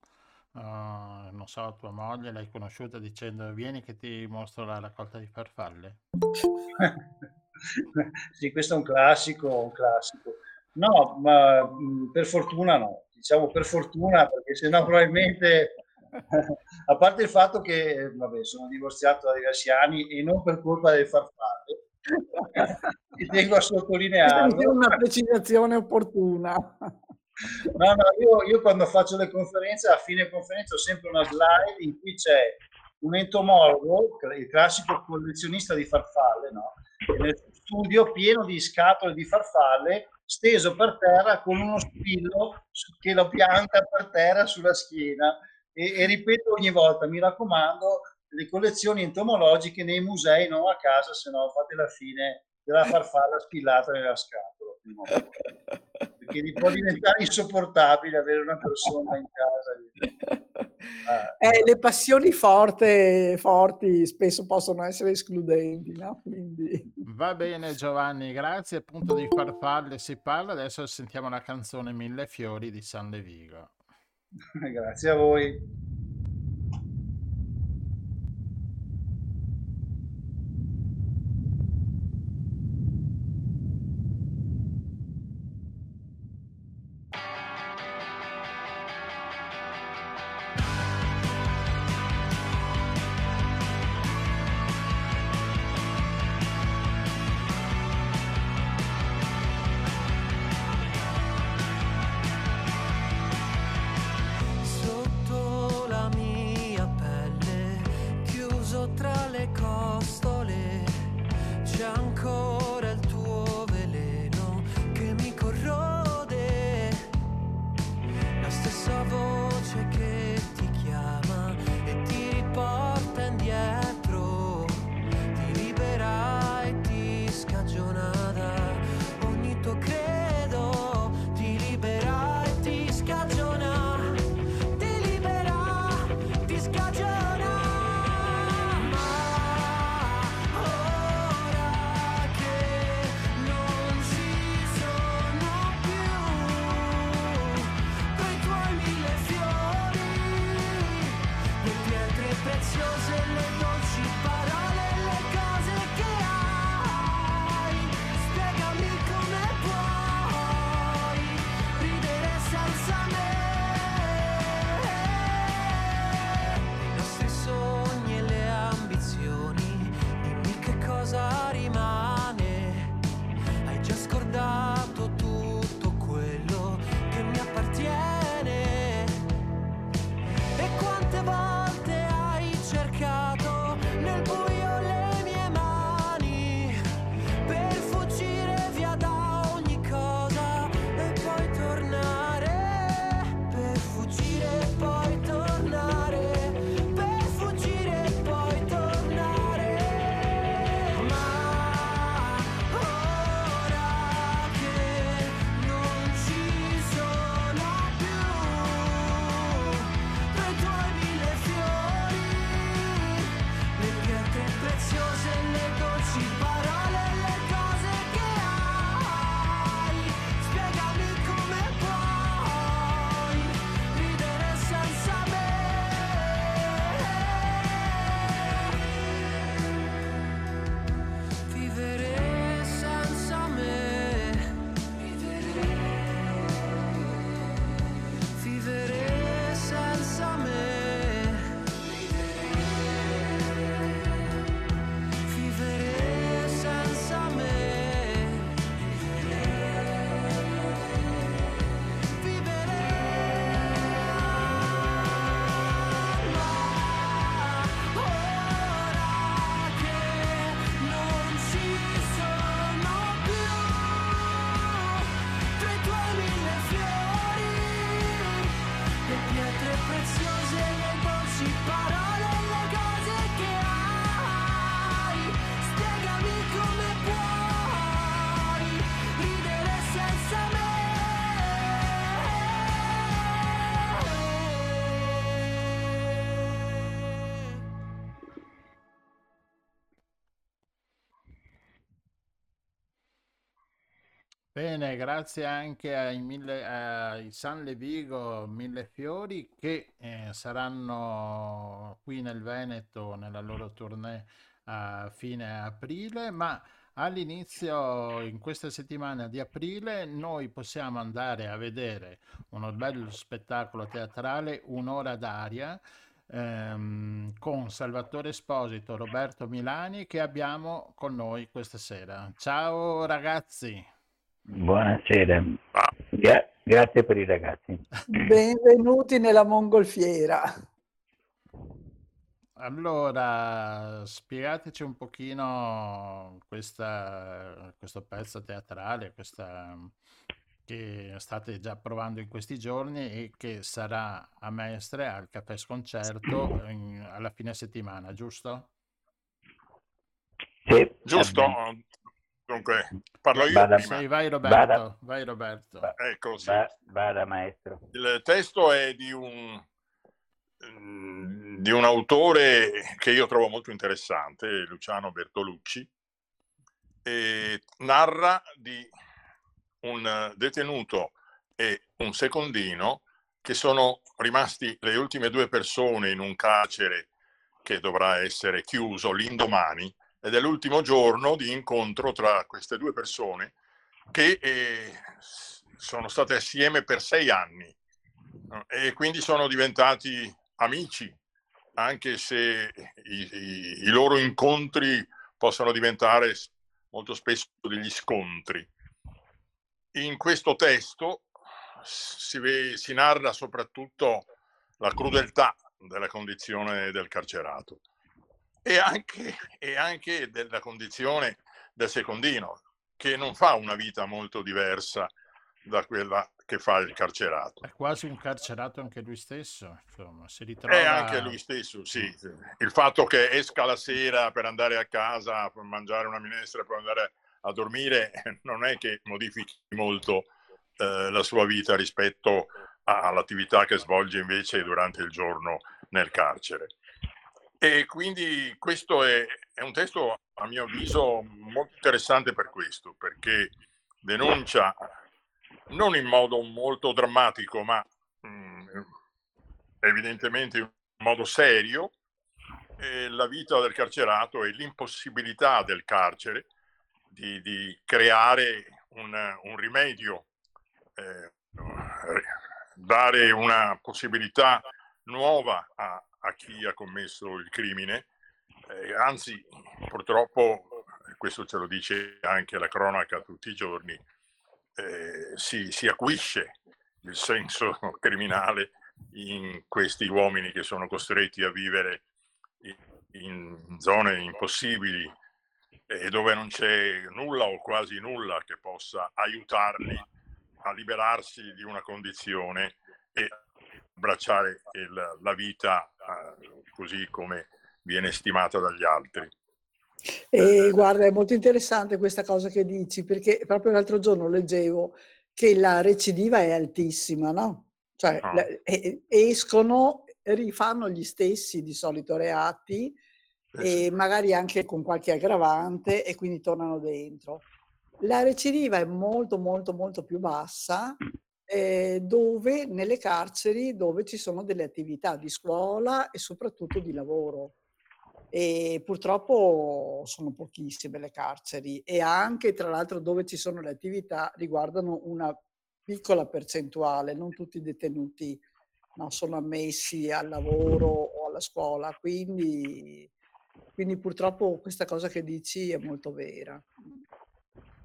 Uh, non so, tua moglie l'hai conosciuta dicendo vieni che ti mostro la raccolta di farfalle? <laughs> sì, questo è un classico, un classico. No, ma mh, per fortuna no, diciamo per fortuna perché sennò probabilmente, <laughs> a parte il fatto che vabbè, sono divorziato da diversi anni e non per colpa delle farfalle, <laughs> ti tengo a sottolinearlo. È una precisazione opportuna. <laughs> No, no, io, io, quando faccio le conferenze, a fine conferenza ho sempre una slide in cui c'è un entomologo, il classico collezionista di farfalle, no? nel studio pieno di scatole di farfalle, steso per terra con uno spillo che lo pianta per terra sulla schiena. E, e ripeto ogni volta, mi raccomando, le collezioni entomologiche nei musei, non a casa, se no fate la fine della farfalla spillata nella scatola. Perché gli può diventare insopportabile avere una persona in casa. Ah. Eh, le passioni forte, forti spesso possono essere escludenti, no? Quindi... Va bene Giovanni, grazie. Appunto di farfalle si parla, adesso sentiamo la canzone Mille Fiori di San Levigo. <laughs> grazie a voi. Bene, grazie anche ai, mille, ai San Levigo Millefiori che eh, saranno qui nel Veneto nella loro tournée a fine aprile, ma all'inizio, in questa settimana di aprile, noi possiamo andare a vedere uno bello spettacolo teatrale, Un'ora d'aria, ehm, con Salvatore Esposito, Roberto Milani, che abbiamo con noi questa sera. Ciao ragazzi! Buonasera, Gra- grazie per i ragazzi. Benvenuti nella mongolfiera. Allora, spiegateci un pochino questa, questo pezzo teatrale, questa, che state già provando in questi giorni e che sarà a Mestre al Caffè Sconcerto in- alla fine settimana, giusto? Sì, Giusto? Dunque, parlo io prima. Sì, vai Roberto, Vada- vai Roberto. Ecco, sì. vada maestro. Il testo è di un, mm, di un autore che io trovo molto interessante, Luciano Bertolucci, e narra di un detenuto e un secondino che sono rimasti le ultime due persone in un carcere che dovrà essere chiuso l'indomani ed è l'ultimo giorno di incontro tra queste due persone che eh, sono state assieme per sei anni e quindi sono diventati amici, anche se i, i- i loro incontri possono diventare molto spesso degli scontri. In questo testo si, ve- si narra soprattutto la crudeltà della condizione del carcerato e anche, e anche della condizione del secondino, che non fa una vita molto diversa da quella che fa il carcerato. È quasi un carcerato anche lui stesso, insomma, si ritrova... E anche lui stesso, sì. Il fatto che esca la sera per andare a casa, per mangiare una minestra e poi andare a dormire, <laughs> non è che modifichi molto eh, la sua vita rispetto all'attività che svolge invece durante il giorno nel carcere. E quindi questo è, è un testo, a mio avviso, molto interessante per questo, perché denuncia non in modo molto drammatico, ma mm, evidentemente in modo serio, eh, la vita del carcerato e l'impossibilità del carcere di, di creare un, un rimedio, eh, dare una possibilità nuova a, a chi ha commesso il crimine. Eh, anzi, purtroppo, questo ce lo dice anche la cronaca tutti i giorni, eh, si, si acuisce il senso <laughs> criminale in questi uomini che sono costretti a vivere in, in zone impossibili e dove non c'è nulla o quasi nulla che possa aiutarli a liberarsi di una condizione e abbracciare il- la vita eh, così come viene stimata dagli altri. E guarda, è molto interessante questa cosa che dici, perché proprio l'altro giorno leggevo che la recidiva è altissima, no? Cioè, Ah. la- e- escono, rifanno gli stessi di solito reati Eh e magari anche con qualche aggravante e quindi tornano dentro. La recidiva è molto, molto, molto più bassa eh, dove nelle carceri dove ci sono delle attività di scuola e soprattutto di lavoro. E purtroppo sono pochissime le carceri e anche tra l'altro dove ci sono le attività riguardano una piccola percentuale, non tutti i detenuti no, sono ammessi al lavoro o alla scuola, quindi, quindi purtroppo questa cosa che dici è molto vera.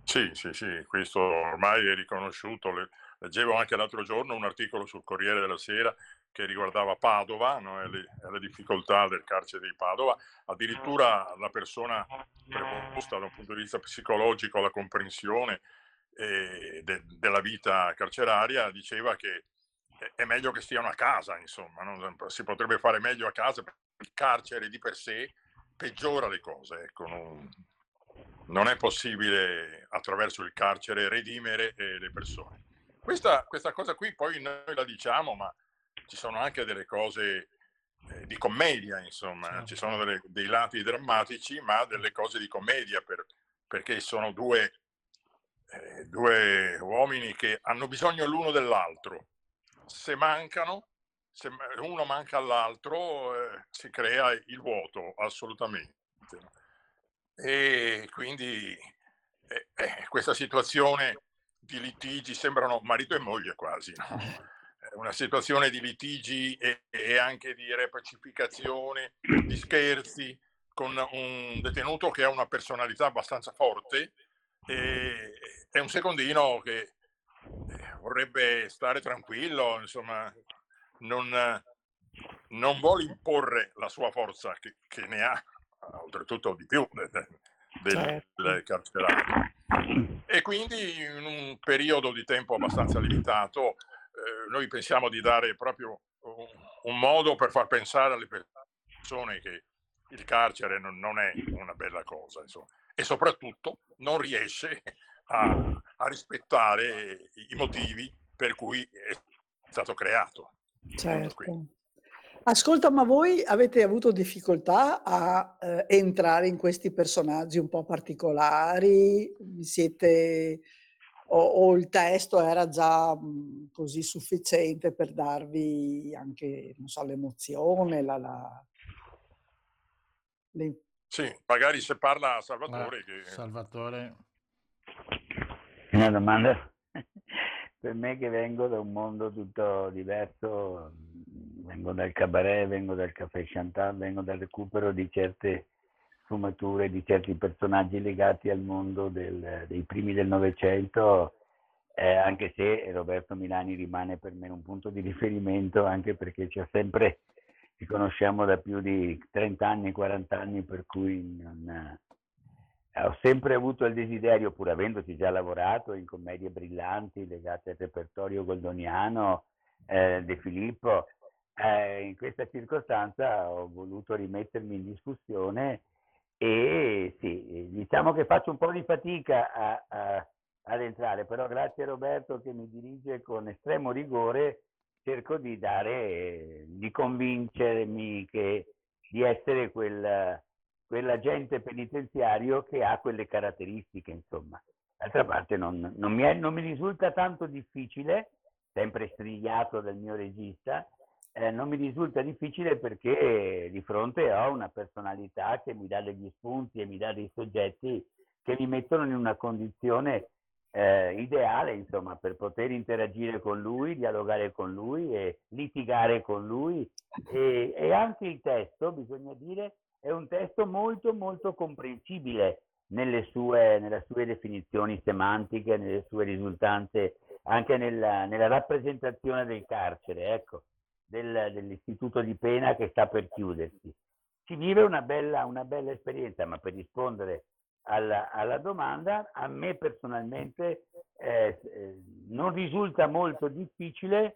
Sì, sì, sì, questo ormai è riconosciuto. Le- Leggevo anche l'altro giorno un articolo sul Corriere della Sera che riguardava Padova no, e, le, e le difficoltà del carcere di Padova. Addirittura la persona preposta da un punto di vista psicologico alla comprensione eh, de- della vita carceraria diceva che è- meglio che stiano a casa, insomma, non- si potrebbe fare meglio a casa il carcere di per sé peggiora le cose. Ecco, non, non è possibile attraverso il carcere redimere eh, le persone. Questa, questa cosa qui poi noi la diciamo, ma ci sono anche delle cose eh, di commedia, insomma, ci sono delle- dei lati drammatici, ma delle cose di commedia, per- perché sono due eh, due uomini che hanno bisogno l'uno dell'altro. Se mancano, se uno manca all'altro, eh, si crea il vuoto, assolutamente. E quindi eh, eh, questa situazione di litigi sembrano marito e moglie quasi, no? una situazione di litigi e, e, anche di repacificazione, di scherzi, con un detenuto che ha una personalità abbastanza forte e, e un secondino che eh, vorrebbe stare tranquillo, insomma, non, non vuole imporre la sua forza che, che ne ha, oltretutto di più del, del certo. carcerato. E quindi in un periodo di tempo abbastanza limitato eh, noi pensiamo di dare proprio un, un, modo per far pensare alle persone che il carcere non, non è una bella cosa insomma. e soprattutto non riesce a, a rispettare i motivi per cui è stato creato. Certo. Ascolta, ma voi avete avuto difficoltà a eh, entrare in questi personaggi un po' particolari? Siete, o, o il testo era già mh, così sufficiente per darvi anche, non so, l'emozione, la, la, le... Sì, magari se parla Salvatore. Che... Salvatore. Una domanda? <laughs> per me che vengo da un mondo tutto diverso, vengo dal cabaret, vengo dal caffè Chantal, vengo dal recupero di certe sfumature, di certi personaggi legati al mondo del, dei primi del Novecento, eh, anche se Roberto Milani rimane per me un punto di riferimento, anche perché ci ha sempre, ci conosciamo da più di 30 anni, 40 anni, per cui non, ho sempre avuto il desiderio, pur avendoci già lavorato in commedie brillanti legate al repertorio goldoniano eh, De Filippo, eh, in questa circostanza ho voluto rimettermi in discussione e sì, diciamo che faccio un po' di fatica a, a, ad entrare, però grazie a Roberto che mi dirige con estremo rigore, cerco di dare, di convincermi che, di essere quel quell'agente penitenziario che ha quelle caratteristiche, insomma. D'altra parte non, non, mi è, non, mi risulta tanto difficile, sempre strigliato dal mio regista, eh, non mi risulta difficile perché di fronte ho una personalità che mi dà degli spunti e mi dà dei soggetti che mi mettono in una condizione eh, ideale, insomma, per poter interagire con lui, dialogare con lui e litigare con lui. E, e anche il testo, bisogna dire, è un testo molto molto comprensibile nelle sue, nelle sue definizioni semantiche, nelle sue risultanze, anche nella, nella rappresentazione del carcere, ecco, del, dell'istituto di pena che sta per chiudersi. Si vive una bella, una bella esperienza, ma per rispondere alla, alla domanda, a me personalmente eh, eh non risulta molto difficile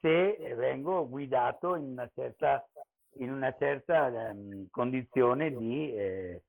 se vengo guidato in una certa in una certa um, condizione di, eh,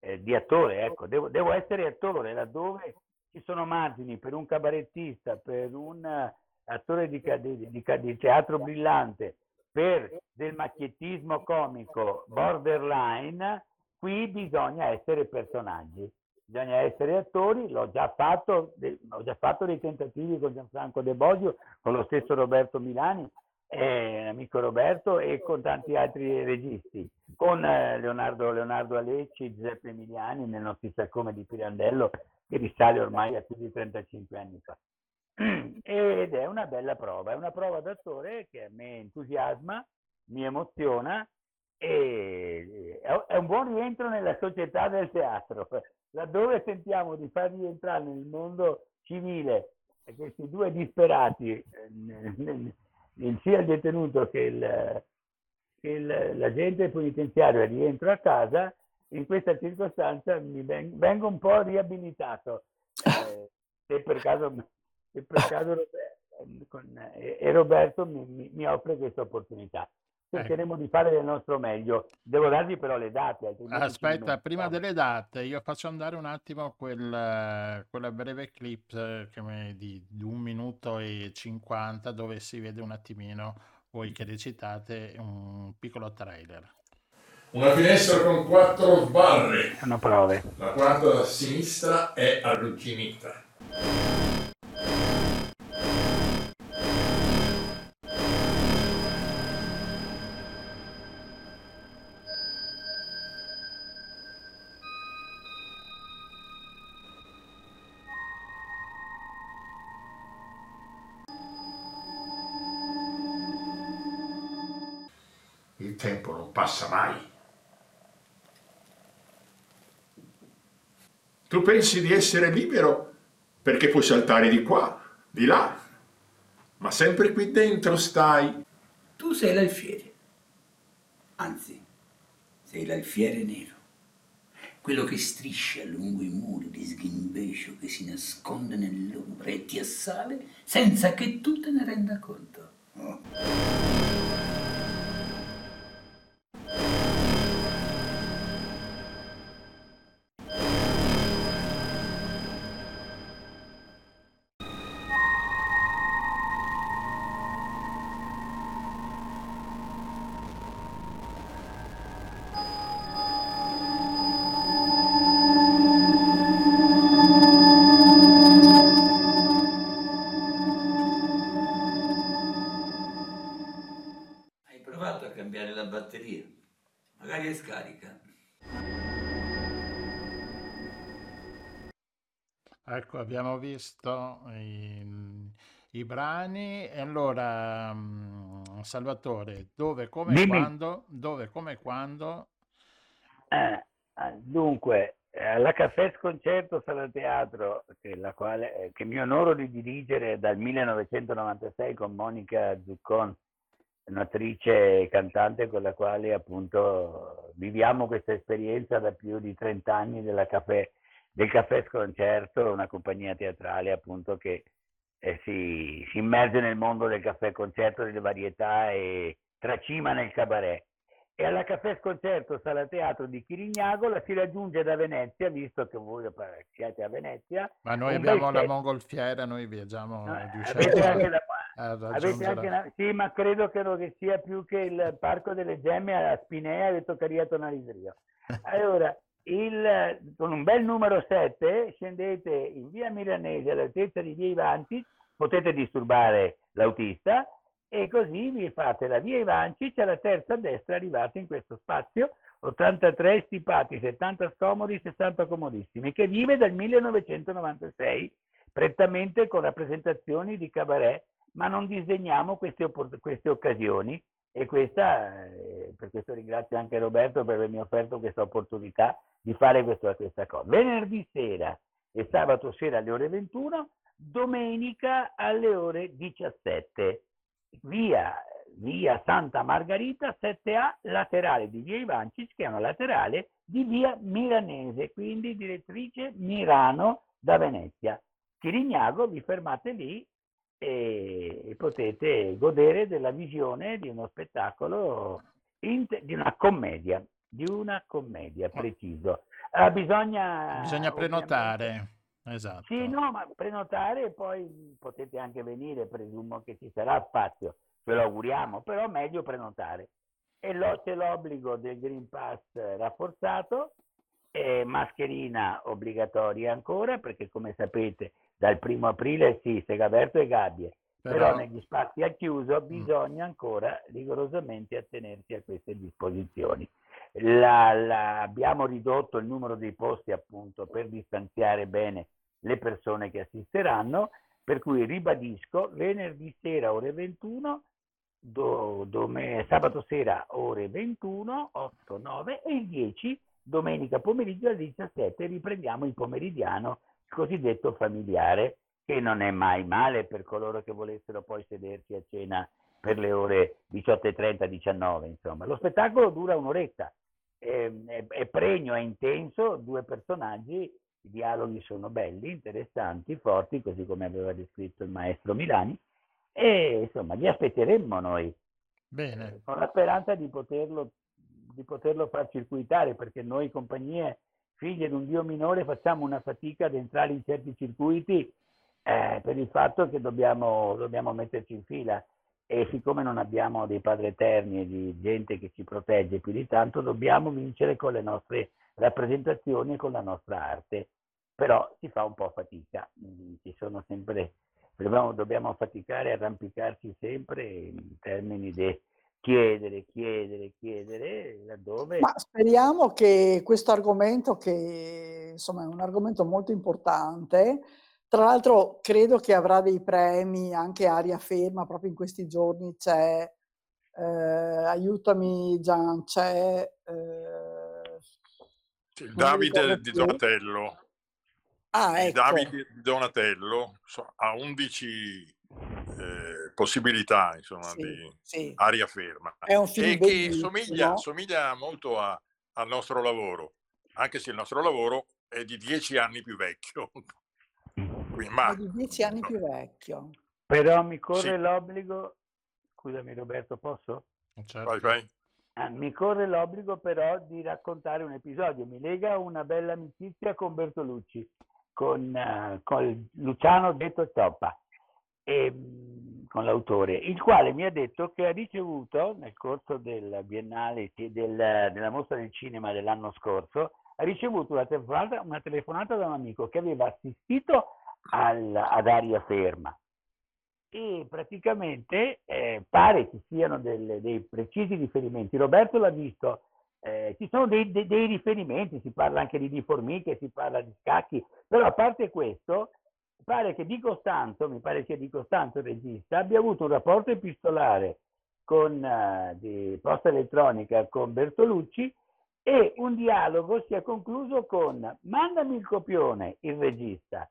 eh, di attore. Ecco. Devo, devo, essere attore laddove ci sono margini per un cabarettista, per un attore di, di, di, teatro brillante, per del macchiettismo comico borderline, qui bisogna essere personaggi, bisogna essere attori, l'ho già fatto, ho già fatto dei tentativi con Gianfranco De Bosio, con lo stesso Roberto Milani, eh, amico Roberto e con tanti altri registi, con eh, Leonardo, Leonardo Alecci, Giuseppe Emiliani nel non si sa come di Pirandello che risale ormai a più di 35 anni fa. <clears throat> Ed è una bella prova, è una prova d'attore che a me entusiasma, mi emoziona e è un buon rientro nella società del teatro, <laughs> laddove sentiamo di far rientrare nel mondo civile questi due disperati eh, sia il detenuto che, il, che il, l'agente penitenziario rientro a casa, in questa circostanza mi vengo un po' riabilitato. <laughs> Eh, se per caso, caso Roberto, con, e Roberto mi, mi, mi offre questa opportunità cercheremo ecco. di fare del nostro meglio. Devo darvi però le date. Aspetta, prima delle date, io faccio andare un attimo quel, quella breve clip eh, di, di un minuto e cinquanta dove si vede un attimino voi che recitate un piccolo trailer. Una finestra con quattro barre. Sono prove. La quarta da sinistra è arrugginita. Passa mai. Tu pensi di essere libero perché puoi saltare di qua, di là, ma sempre qui dentro stai. Tu sei l'alfiere, anzi, sei l'alfiere nero, quello che striscia lungo i muri di sghimbescio che si nasconde nell'ombra e ti assale senza che tu te ne renda conto. Oh. Abbiamo visto i, i brani. E allora, mm, Salvatore, dove, come e Dimmi. quando, dove, come quando, Eh, eh, dunque, eh, alla Caffè Sconcerto Sala Teatro, che, la quale, eh, che mi onoro di dirigere dal 1996 con Monica Zuccon, un'attrice e cantante con la quale appunto viviamo questa esperienza da più di 30 anni della caffè, del Caffè Sconcerto, una compagnia teatrale appunto che eh, si, si immerge nel mondo del caffè concerto, delle varietà e tracima nel cabaret. E alla Caffè Sconcerto Sala Teatro di Chirignago la si raggiunge da Venezia, visto che voi eh, siete a Venezia. ma noi abbiamo la mongolfiera, noi viaggiamo, No, riusciamo <laughs> avete anche la- Avete anche una- Sì, ma credo che, non- sia più che il Parco delle Gemme a Spinea e toccaria Tonalisrio. <laughs> Allora, il- con un bel numero 7 scendete in via Milanese all'altezza di via Ivanti, potete disturbare l'autista e così vi fate la via Ivanci, c'è la terza a destra, arrivate in questo spazio, 83 stipati, 70 scomodi, 60 comodissimi, che vive dal 1996 prettamente con rappresentazioni di cabaret, ma non disegniamo queste, queste occasioni e questa, per questo ringrazio anche Roberto per avermi offerto questa opportunità di fare questo- questa cosa. Venerdì sera e sabato sera alle ore 21, domenica alle ore 17, via, via Santa Margherita 7A, laterale di via Ivancis, che è una laterale di via Milanese, quindi direttrice Mirano da Venezia. Chirignago, vi fermate lì e potete godere della visione di uno spettacolo, int- di una commedia, di una commedia, preciso. Ah, bisogna, Bisogna prenotare, esatto. Sì, no, ma prenotare e poi potete anche venire, presumo che ci sarà spazio, ce lo auguriamo, però meglio prenotare. E lo- c'è l'obbligo del Green Pass rafforzato, e mascherina obbligatoria ancora, perché come sapete dal primo aprile sì, sega aperto e gabbie, però, Però- negli spazi al chiuso bisogna ancora rigorosamente attenersi a queste disposizioni. La- la- abbiamo ridotto il numero dei posti appunto per distanziare bene le persone che assisteranno, per cui ribadisco venerdì sera ore 21, do- dome- sabato sera ore 21, 8, 9 e il 10 domenica pomeriggio alle 17 riprendiamo il pomeridiano, il cosiddetto familiare, che non è mai male per coloro che volessero poi sedersi a cena per le ore 18.30-19, insomma. Lo spettacolo dura un'oretta, è, è- è pregno, è intenso, due personaggi, i dialoghi sono belli, interessanti, forti, così come aveva descritto il maestro Milani, e insomma vi aspetteremmo noi Bene, con la speranza di poterlo, di poterlo far circuitare, perché noi compagnie figlie di un dio minore facciamo una fatica ad entrare in certi circuiti eh, per il fatto che dobbiamo, dobbiamo metterci in fila e siccome non abbiamo dei padri eterni e di gente che ci protegge più di tanto, dobbiamo vincere con le nostre rappresentazioni e con la nostra arte. però si fa un po' fatica, ci sono sempre, dobbiamo, dobbiamo faticare, arrampicarci sempre in termini di chiedere, chiedere, chiedere, laddove... Ma speriamo che questo argomento, che insomma è un argomento molto importante, tra l'altro credo che avrà dei premi anche Aria Ferma, proprio in questi giorni c'è, eh, aiutami Gian, c'è... Eh, il Davide di Donatello. Ah, ecco. Il Davide di Donatello ha 11 eh, possibilità insomma, Sì, di sì. aria ferma È un film e che somiglia, somiglia molto a- al nostro lavoro, anche se il nostro lavoro è di 10 anni più vecchio. Quindi, ma È di dieci anni più vecchio. Però mi corre Sì. l'obbligo, scusami Roberto, posso? vai, vai. Ah, mi corre l'obbligo però di raccontare un episodio. Mi lega una bella amicizia con Bertolucci, con, eh, con Luciano detto Cioppa, e, mm, con l'autore, il quale mi ha detto che ha ricevuto nel corso del biennale del- della mostra del cinema dell'anno scorso, ha ricevuto una telefonata, una telefonata da un amico che aveva assistito al- ad aria ferma e praticamente eh, pare ci siano delle- dei precisi riferimenti. Roberto l'ha visto, eh, ci sono dei, dei- dei riferimenti, si parla anche di, di formiche, si parla di scacchi, però a parte questo, pare che Di Costanzo, mi pare sia Di Costanzo il regista, abbia avuto un rapporto epistolare con, eh, di posta elettronica con Bertolucci e un dialogo si è concluso con mandami il copione, il regista,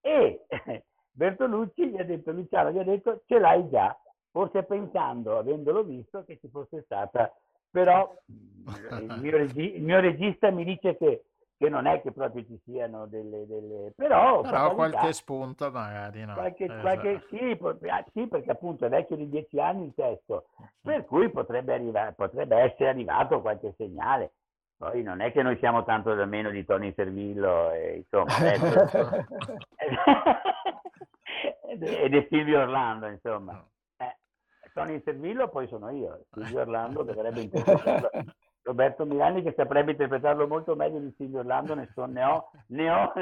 e <laughs> Bertolucci gli ha detto, Luciano gli ha detto ce l'hai già, forse pensando, avendolo visto, che ci fosse stata, però il <laughs> mio, regi- il mio regista mi dice che, che non è che proprio ci siano delle... delle però, per Però qualche spunto magari no. qualche, Esatto. qualche- sì, ah, sì, perché appunto è vecchio di dieci anni il testo, per cui potrebbe, arrivare, potrebbe essere arrivato qualche segnale. Poi non è che noi siamo tanto da meno di Tony Servillo, e, insomma, <laughs> adesso- <laughs> ed è- Silvio Orlando, insomma. Eh, Tony Servillo poi sono io, Silvio Orlando dovrebbe <laughs> interpretarlo. Roberto Milani che saprebbe interpretarlo molto meglio di Silvio Orlando, ne, so, ne ho... Ne ho...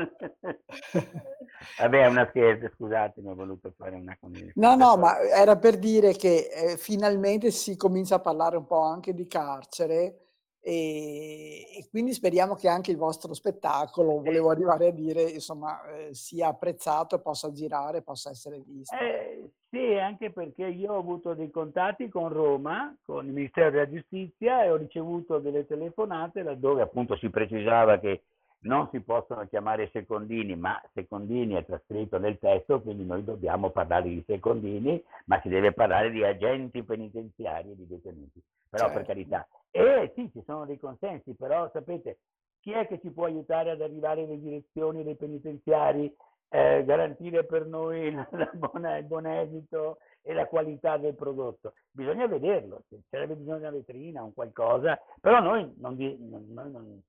Vabbè, è una scherza, scusatemi, ho voluto fare una... No, no, ma era per dire che eh, finalmente si comincia a parlare un po' anche di carcere e, e quindi speriamo che anche il vostro spettacolo, volevo arrivare a dire, insomma, eh, sia apprezzato, possa girare, possa essere visto. Eh, sì, anche perché io ho avuto dei contatti con Roma, con il Ministero della Giustizia e ho ricevuto delle telefonate laddove appunto si precisava che non si possono chiamare secondini, ma secondini è trascritto nel testo, quindi noi dobbiamo parlare di secondini, ma si deve parlare di agenti penitenziari e di detenuti. Però per Certo. carità. E sì, ci sono dei consensi, però sapete, chi è che ci può aiutare ad arrivare alle direzioni dei penitenziari, eh, garantire per noi la- <laughs> la buona- il buon esito e la qualità del prodotto? Bisogna vederlo, sarebbe bisogno di una vetrina, un qualcosa, però noi non- noi non-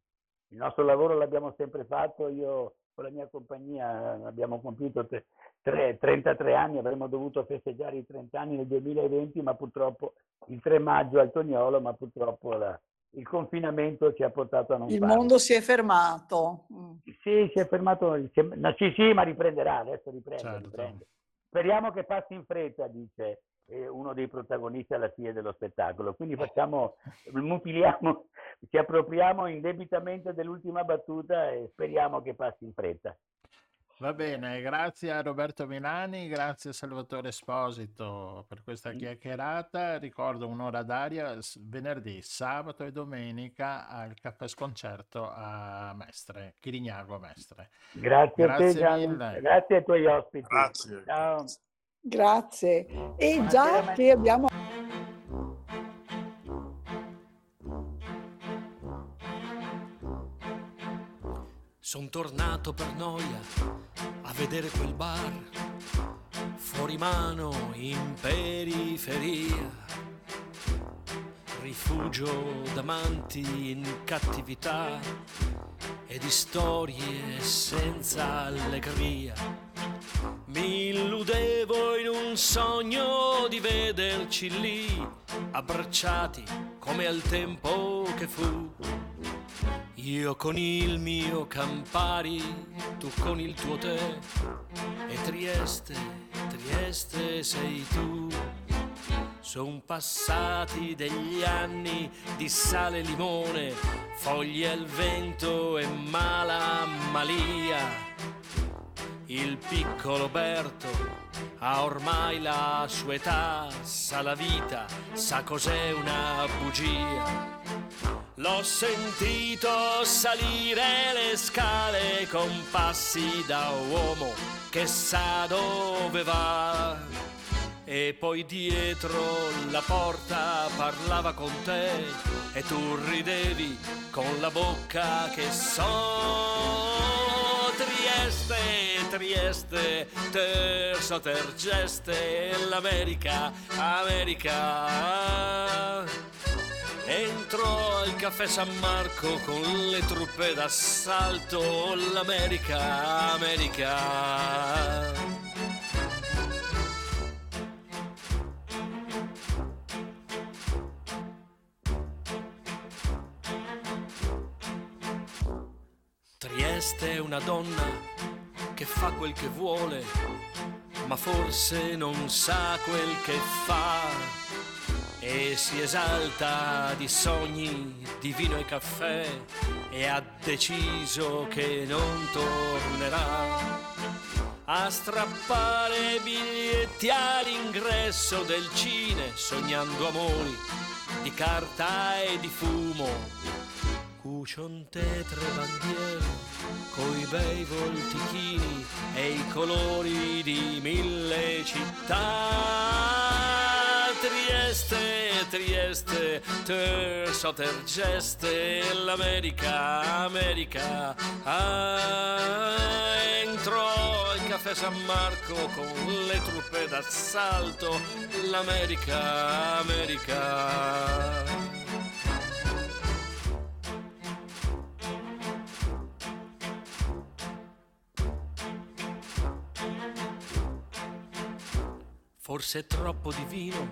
il nostro lavoro l'abbiamo sempre fatto, io con la mia compagnia eh, abbiamo compiuto tre- tre- 33 anni, avremmo dovuto festeggiare i 30 anni nel 2020, ma purtroppo il 3 maggio al Tognolo, ma purtroppo la- il confinamento ci ha portato a non Il farlo. mondo si è fermato. Mm. Sì, si è fermato, si è- no, sì, sì, ma riprenderà, adesso riprende, Certo. riprende. Speriamo che passi in fretta, dice eh, uno dei protagonisti alla fine dello spettacolo. Quindi facciamo, mutiliamo, ci appropriamo indebitamente dell'ultima battuta e speriamo che passi in fretta. Va bene, grazie a Roberto Milani, grazie a Salvatore Esposito per questa chiacchierata. Ricordo un'ora d'aria venerdì, sabato e domenica al caffè sconcerto a Mestre, Chirignago a Mestre. Grazie, a te Grazie Gianni, mille. grazie ai tuoi ospiti. Grazie. Ciao. Grazie. E già che abbiamo... Son tornato per noia a vedere quel bar fuori mano in periferia. Rifugio d'amanti in cattività e di storie senza allegria. Mi illudevo in un sogno di vederci lì, abbracciati come al tempo che fu. Io con il mio Campari, tu con il tuo tè e Trieste, Trieste sei tu. Sono passati degli anni di sale e limone, foglie al vento e mala malia. Il piccolo Berto ha ormai la sua età, sa la vita, sa cos'è una bugia. L'ho sentito salire le scale con passi da uomo che sa dove va. E poi dietro la porta parlava con te e tu ridevi con la bocca che so. Trieste, Trieste, terza tergeste, l'America, America. Entro al caffè San Marco con le truppe d'assalto, l'America, America. Trieste è una donna che fa quel che vuole, ma forse non sa quel che fa e si esalta di sogni, di vino e caffè e ha deciso che non tornerà a strappare biglietti all'ingresso del cine sognando amori di carta e di fumo. Cucion tetre bandiere coi bei voltichini e i colori di mille città Trieste, Trieste, terzo tergeste, l'America, America. Ah, entrò al caffè San Marco con le truppe d'assalto, l'America, America. Forse troppo di vino,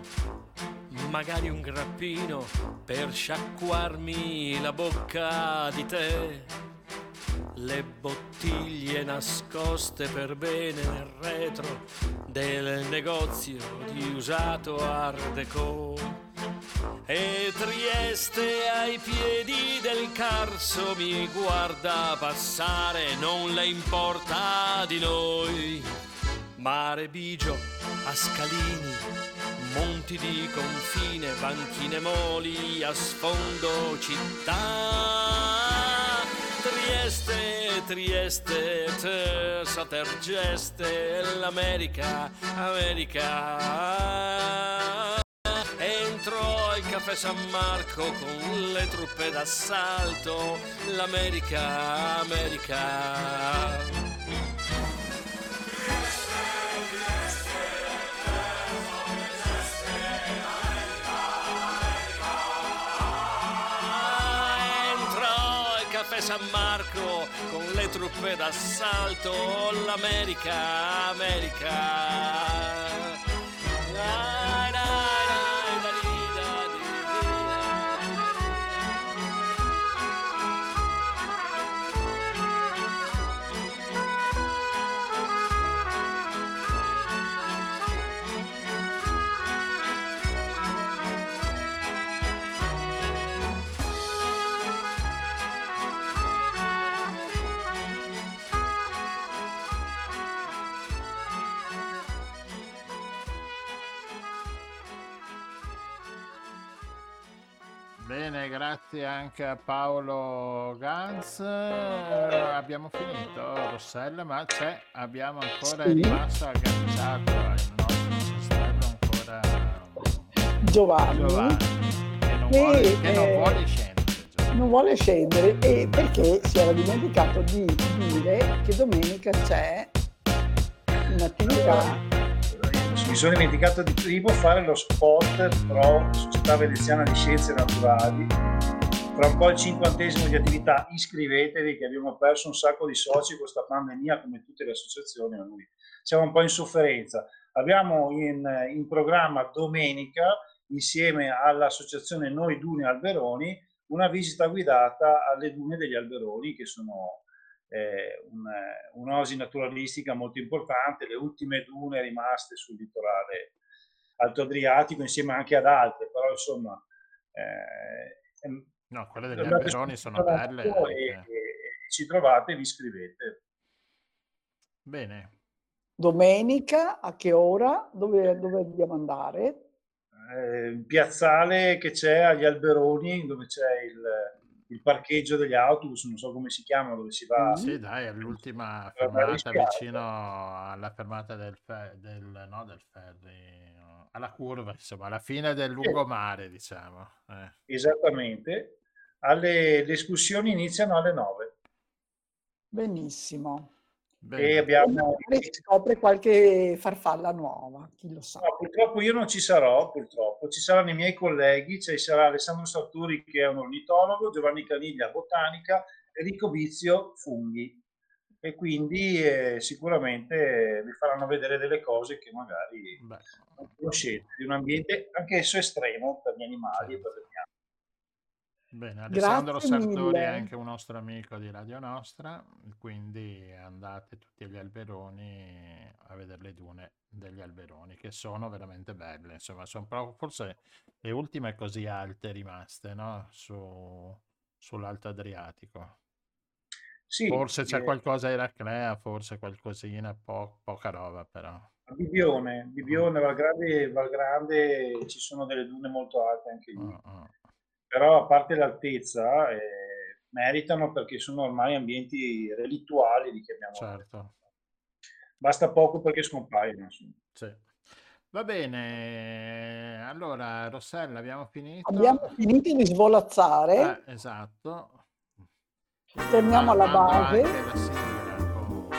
magari un grappino per sciacquarmi la bocca di te. Le bottiglie nascoste per bene nel retro del negozio di usato Art Deco. E Trieste ai piedi del Carso mi guarda passare, non le importa di noi. Mare Bigio, a Scalini, monti di confine, banchine moli a sfondo città. Trieste, Trieste, Terza Tergeste, l'America, America. Entro al caffè San Marco con le truppe d'assalto, l'America, America. Caffè San Marco con le truppe d'assalto, l'America, America. Dai, Bene, grazie anche a Paolo Gans. Eh, abbiamo finito, Rossella, ma c'è, abbiamo ancora Sì. rimasto agganciato al nostro ancora Giovanni, Giovanni, che non che, vuole, che non eh, vuole scendere. non vuole scendere e perché si era dimenticato di dire che domenica c'è un'attività Mi sono dimenticato di primo fare lo spot pro Società Veneziana di Scienze Naturali. Fra un po' il cinquantesimo di attività, iscrivetevi che abbiamo perso un sacco di soci con questa pandemia come tutte le associazioni, noi siamo un po' in sofferenza. Abbiamo in, in programma domenica, insieme all'associazione Noi Duni Alberoni, una visita guidata alle dune degli Alberoni, che sono eh, un, un'oasi naturalistica molto importante, le ultime dune rimaste sul litorale alto Adriatico, insieme anche ad altre, però insomma... Eh, no, quelle degli Alberoni sono belle. E, e, ci trovate e vi iscrivete. Bene. Domenica, a che ora? Dove, dove dobbiamo andare? Eh, piazzale che c'è agli Alberoni, dove c'è il, il, parcheggio degli autobus, non so come si chiama, dove si va. Sì, dai, all'ultima fermata vicino alla fermata del, del, no, del ferry, alla curva, insomma, alla fine del lungomare, diciamo. Eh. Esattamente. Alle, le escursioni iniziano alle 9. Benissimo. Bene. E abbiamo... si scopre qualche farfalla nuova, chi lo sa. No, purtroppo io non ci sarò, purtroppo. Ci saranno i miei colleghi, ci sarà Alessandro Sarturi che è un ornitologo, Giovanni Caniglia botanica, Enrico Vizio funghi. E quindi eh, sicuramente vi faranno vedere delle cose che magari Beh. non conoscete, di un ambiente anch'esso estremo per gli animali e per le piante. Bene, Alessandro Grazie Sartori mille. è anche un nostro amico di Radio Nostra, quindi andate tutti agli alberoni a vedere le dune degli alberoni, che sono veramente belle. Insomma, sono proprio, forse le ultime così alte rimaste, no? Su, sull'Alto Adriatico. Sì, forse c'è eh, qualcosa a Eraclea, forse qualcosina, po- poca roba però. A Bibione, Bibione, Valgrande, Valgrande ci sono delle dune molto alte anche lì. Uh, uh però a parte l'altezza eh, meritano perché sono ormai ambienti relittuali, li chiamiamo. Certo. Basta poco perché scompaiono. Sì. Va bene, allora Rossella abbiamo finito. Abbiamo finito di svolazzare. Eh, esatto. Torniamo alla base. Con,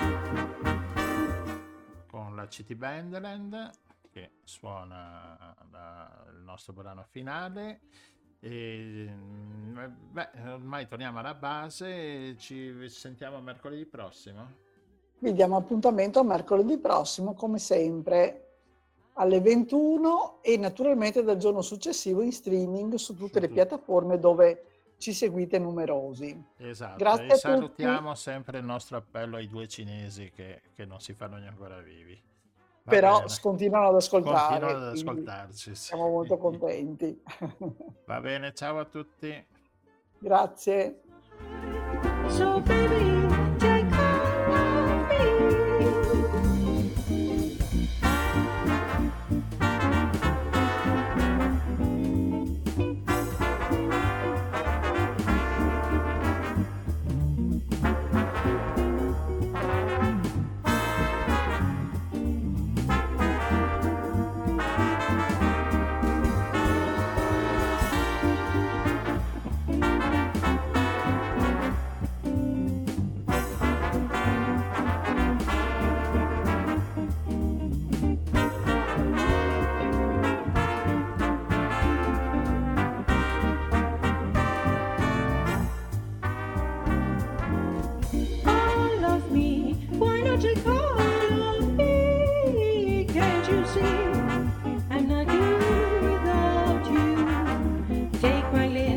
con, la City Bandland che suona la, il nostro brano finale. E, mm, beh, ormai torniamo alla base, ci sentiamo mercoledì prossimo. Vi diamo appuntamento a mercoledì prossimo, come sempre, alle 21 e naturalmente dal giorno successivo in streaming su tutte le piattaforme dove ci seguite numerosi. Esatto, Grazie e salutiamo sempre il nostro appello ai due cinesi che, che non si fanno ancora vivi. Però bene. continuano ad ascoltare. Continuano ad ascoltarci. Sì. Siamo molto contenti. Va bene, ciao a tutti. Grazie. So baby,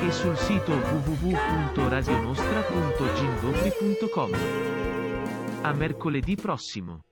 e sul sito www.radionostra.gindopri.com. A mercoledì prossimo.